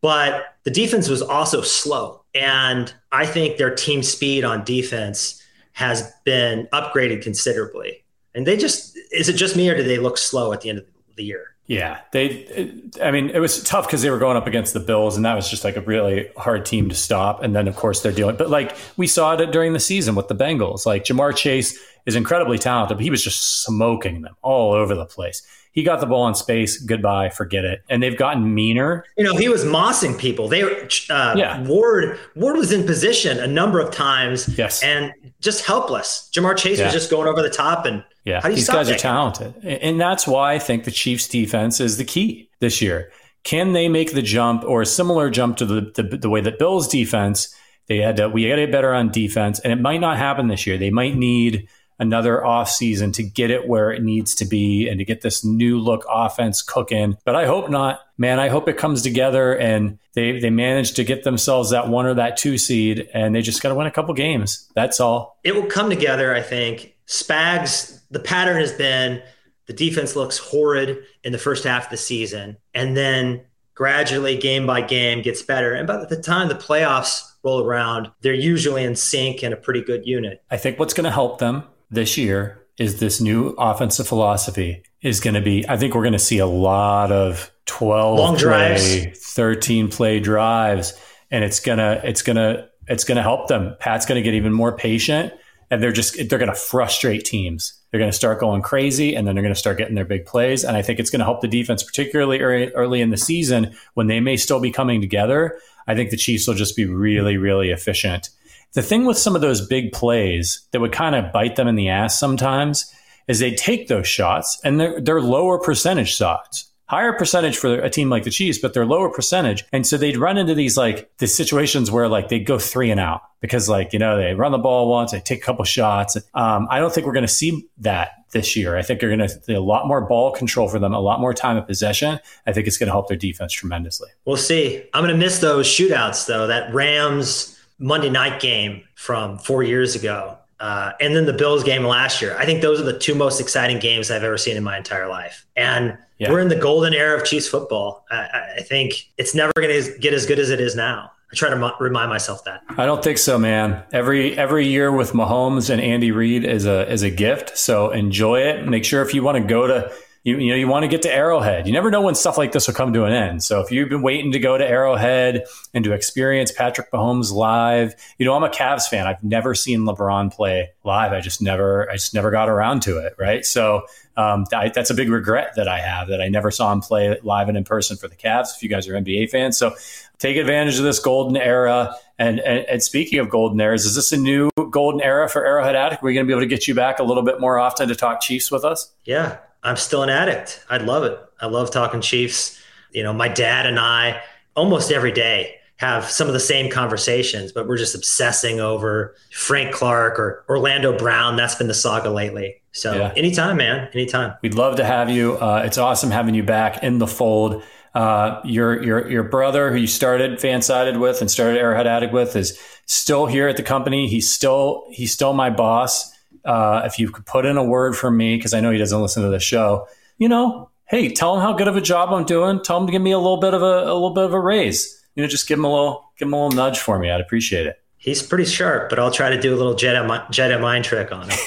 But the defense was also slow. And I think their team speed on defense has been upgraded considerably. And they just, is it just me or do they look slow at the end of the year? Yeah, they. I mean, it was tough because they were going up against the Bills, and that was just like a really hard team to stop. And then, of course, they're dealing. But like we saw it during the season with the Bengals. Like Ja'Marr Chase is incredibly talented, but he was just smoking them all over the place he got the ball in space. Goodbye, forget it. And they've gotten meaner. You know, he was mossing people. They uh, yeah. Ward Ward was in position a number of times. Yes, and just helpless. Ja'Marr Chase yeah. was just going over the top and Yeah, How do you these guys are talented, and that's why I think the Chiefs' defense is the key this year. Can they make the jump or a similar jump to the the, the way that Bills' defense? They had to, we got to get better on defense, and it might not happen this year. They might need another offseason to get it where it needs to be and to get this new look offense cooking. But I hope not. Man, I hope it comes together and they they manage to get themselves that one or that two seed and they just got to win a couple games. That's all. It will come together, I think. Spags, the pattern has been the defense looks horrid in the first half of the season and then gradually game by game gets better. And by the time the playoffs roll around, they're usually in sync and a pretty good unit. I think what's going to help them this year is this new offensive philosophy is going to be I think we're going to see a lot of 12 Long play, drives. 13 play drives and it's going to it's going to it's going to help them. Pat's going to get even more patient and they're just they're going to frustrate teams. They're going to start going crazy and then they're going to start getting their big plays and I think it's going to help the defense particularly early, early in the season when they may still be coming together. I think the Chiefs will just be really really efficient. The thing with some of those big plays that would kind of bite them in the ass sometimes is they take those shots and they're, they're lower percentage shots. Higher percentage for a team like the Chiefs, but they're lower percentage. And so they'd run into these like the situations where like they go three and out because like, you know, they run the ball once, they take a couple shots. Um, I don't think we're going to see that this year. I think they're going to have a lot more ball control for them, a lot more time of possession. I think it's going to help their defense tremendously. We'll see. I'm going to miss those shootouts though. That Rams Monday night game from four years ago, uh, and then the Bills game last year. I think those are the two most exciting games I've ever seen in my entire life. And Yeah. we're in the golden era of Chiefs football. I, I- think it's never going to get as good as it is now. I try to mo- remind myself that. I don't think so, man. Every every year with Mahomes and Andy Reid is a is a gift. So enjoy it. Make sure if you want to go to you, you know you want to get to Arrowhead. You never know when stuff like this will come to an end. So if you've been waiting to go to Arrowhead and to experience Patrick Mahomes live, you know I'm a Cavs fan. I've never seen LeBron play live. I just never I just never got around to it. Right. So um, I, that's a big regret that I have that I never saw him play live and in person for the Cavs. If you guys are NBA fans, so take advantage of this golden era. And, and, and speaking of golden eras, is this a new golden era for Arrowhead Addict? Are we going to be able to get you back a little bit more often to talk Chiefs with us? Yeah, I'm still an addict. I'd love it. I love talking Chiefs. You know, my dad and I almost every day have some of the same conversations, but we're just obsessing over Frank Clark or Orlando Brown. That's been the saga lately. So Yeah. anytime, man, anytime. We'd love to have you. Uh, it's awesome having you back in the fold. Uh, your your your brother, who you started FanSided with and started Arrowhead Addict with, is still here at the company. He's still he's still my boss. Uh, if you could put in a word for me, because I know he doesn't listen to the show, you know, hey, tell him how good of a job I'm doing. Tell him to give me a little bit of a, a little bit of a raise. You know, just give him a little give him a little nudge for me. I'd appreciate it. He's pretty sharp, but I'll try to do a little Jedi, Jedi mind trick on him.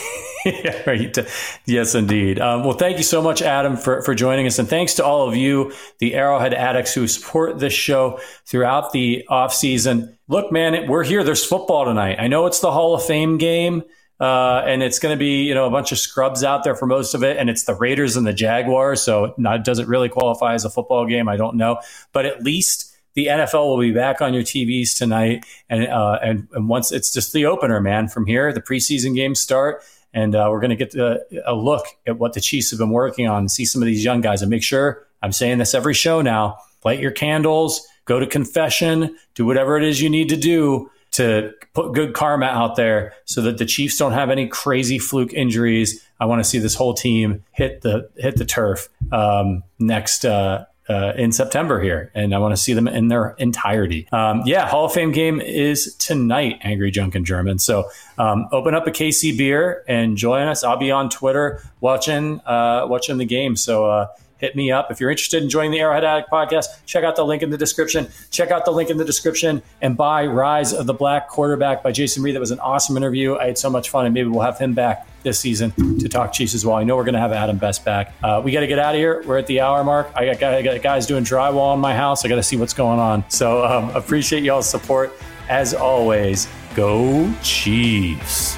yeah, right. Yes, indeed. Um, well, thank you so much, Adam, for, for joining us. And thanks to all of you, the Arrowhead addicts who support this show throughout the off season. Look, man, we're here. There's football tonight. I know it's the Hall of Fame game. Uh, and it's going to be, you know, a bunch of scrubs out there for most of it. And it's the Raiders and the Jaguars. So it really qualify as a football game? I don't know. But at least the NFL will be back on your TVs tonight. And, uh, and, and once it's just the opener, man, from here, the preseason games start and uh, we're going to get a, a look at what the Chiefs have been working on see some of these young guys and make sure I'm saying this every show now light your candles, go to confession, do whatever it is you need to do to put good karma out there so that the Chiefs don't have any crazy fluke injuries. I want to see this whole team hit the hit the turf um, next uh, uh, in September here, and I want to see them in their entirety. Um, yeah, Hall of Fame game is tonight, Angry Junk in German. So um, open up a KC beer and join us. I'll be on Twitter watching uh, watching the game. So. Hit me up. If you're interested in joining the Arrowhead Addict podcast, check out the link in the description. Check out the link in the description and buy Rise of the Black Quarterback by Jason Reid. That was an awesome interview. I had so much fun, and maybe we'll have him back this season to talk Chiefs as well. I know we're going to have Adam Best back. Uh, we got to get out of here. We're at the hour mark. I got, I got guys doing drywall in my house. I got to see what's going on. So um, appreciate y'all's support. As always, go Chiefs.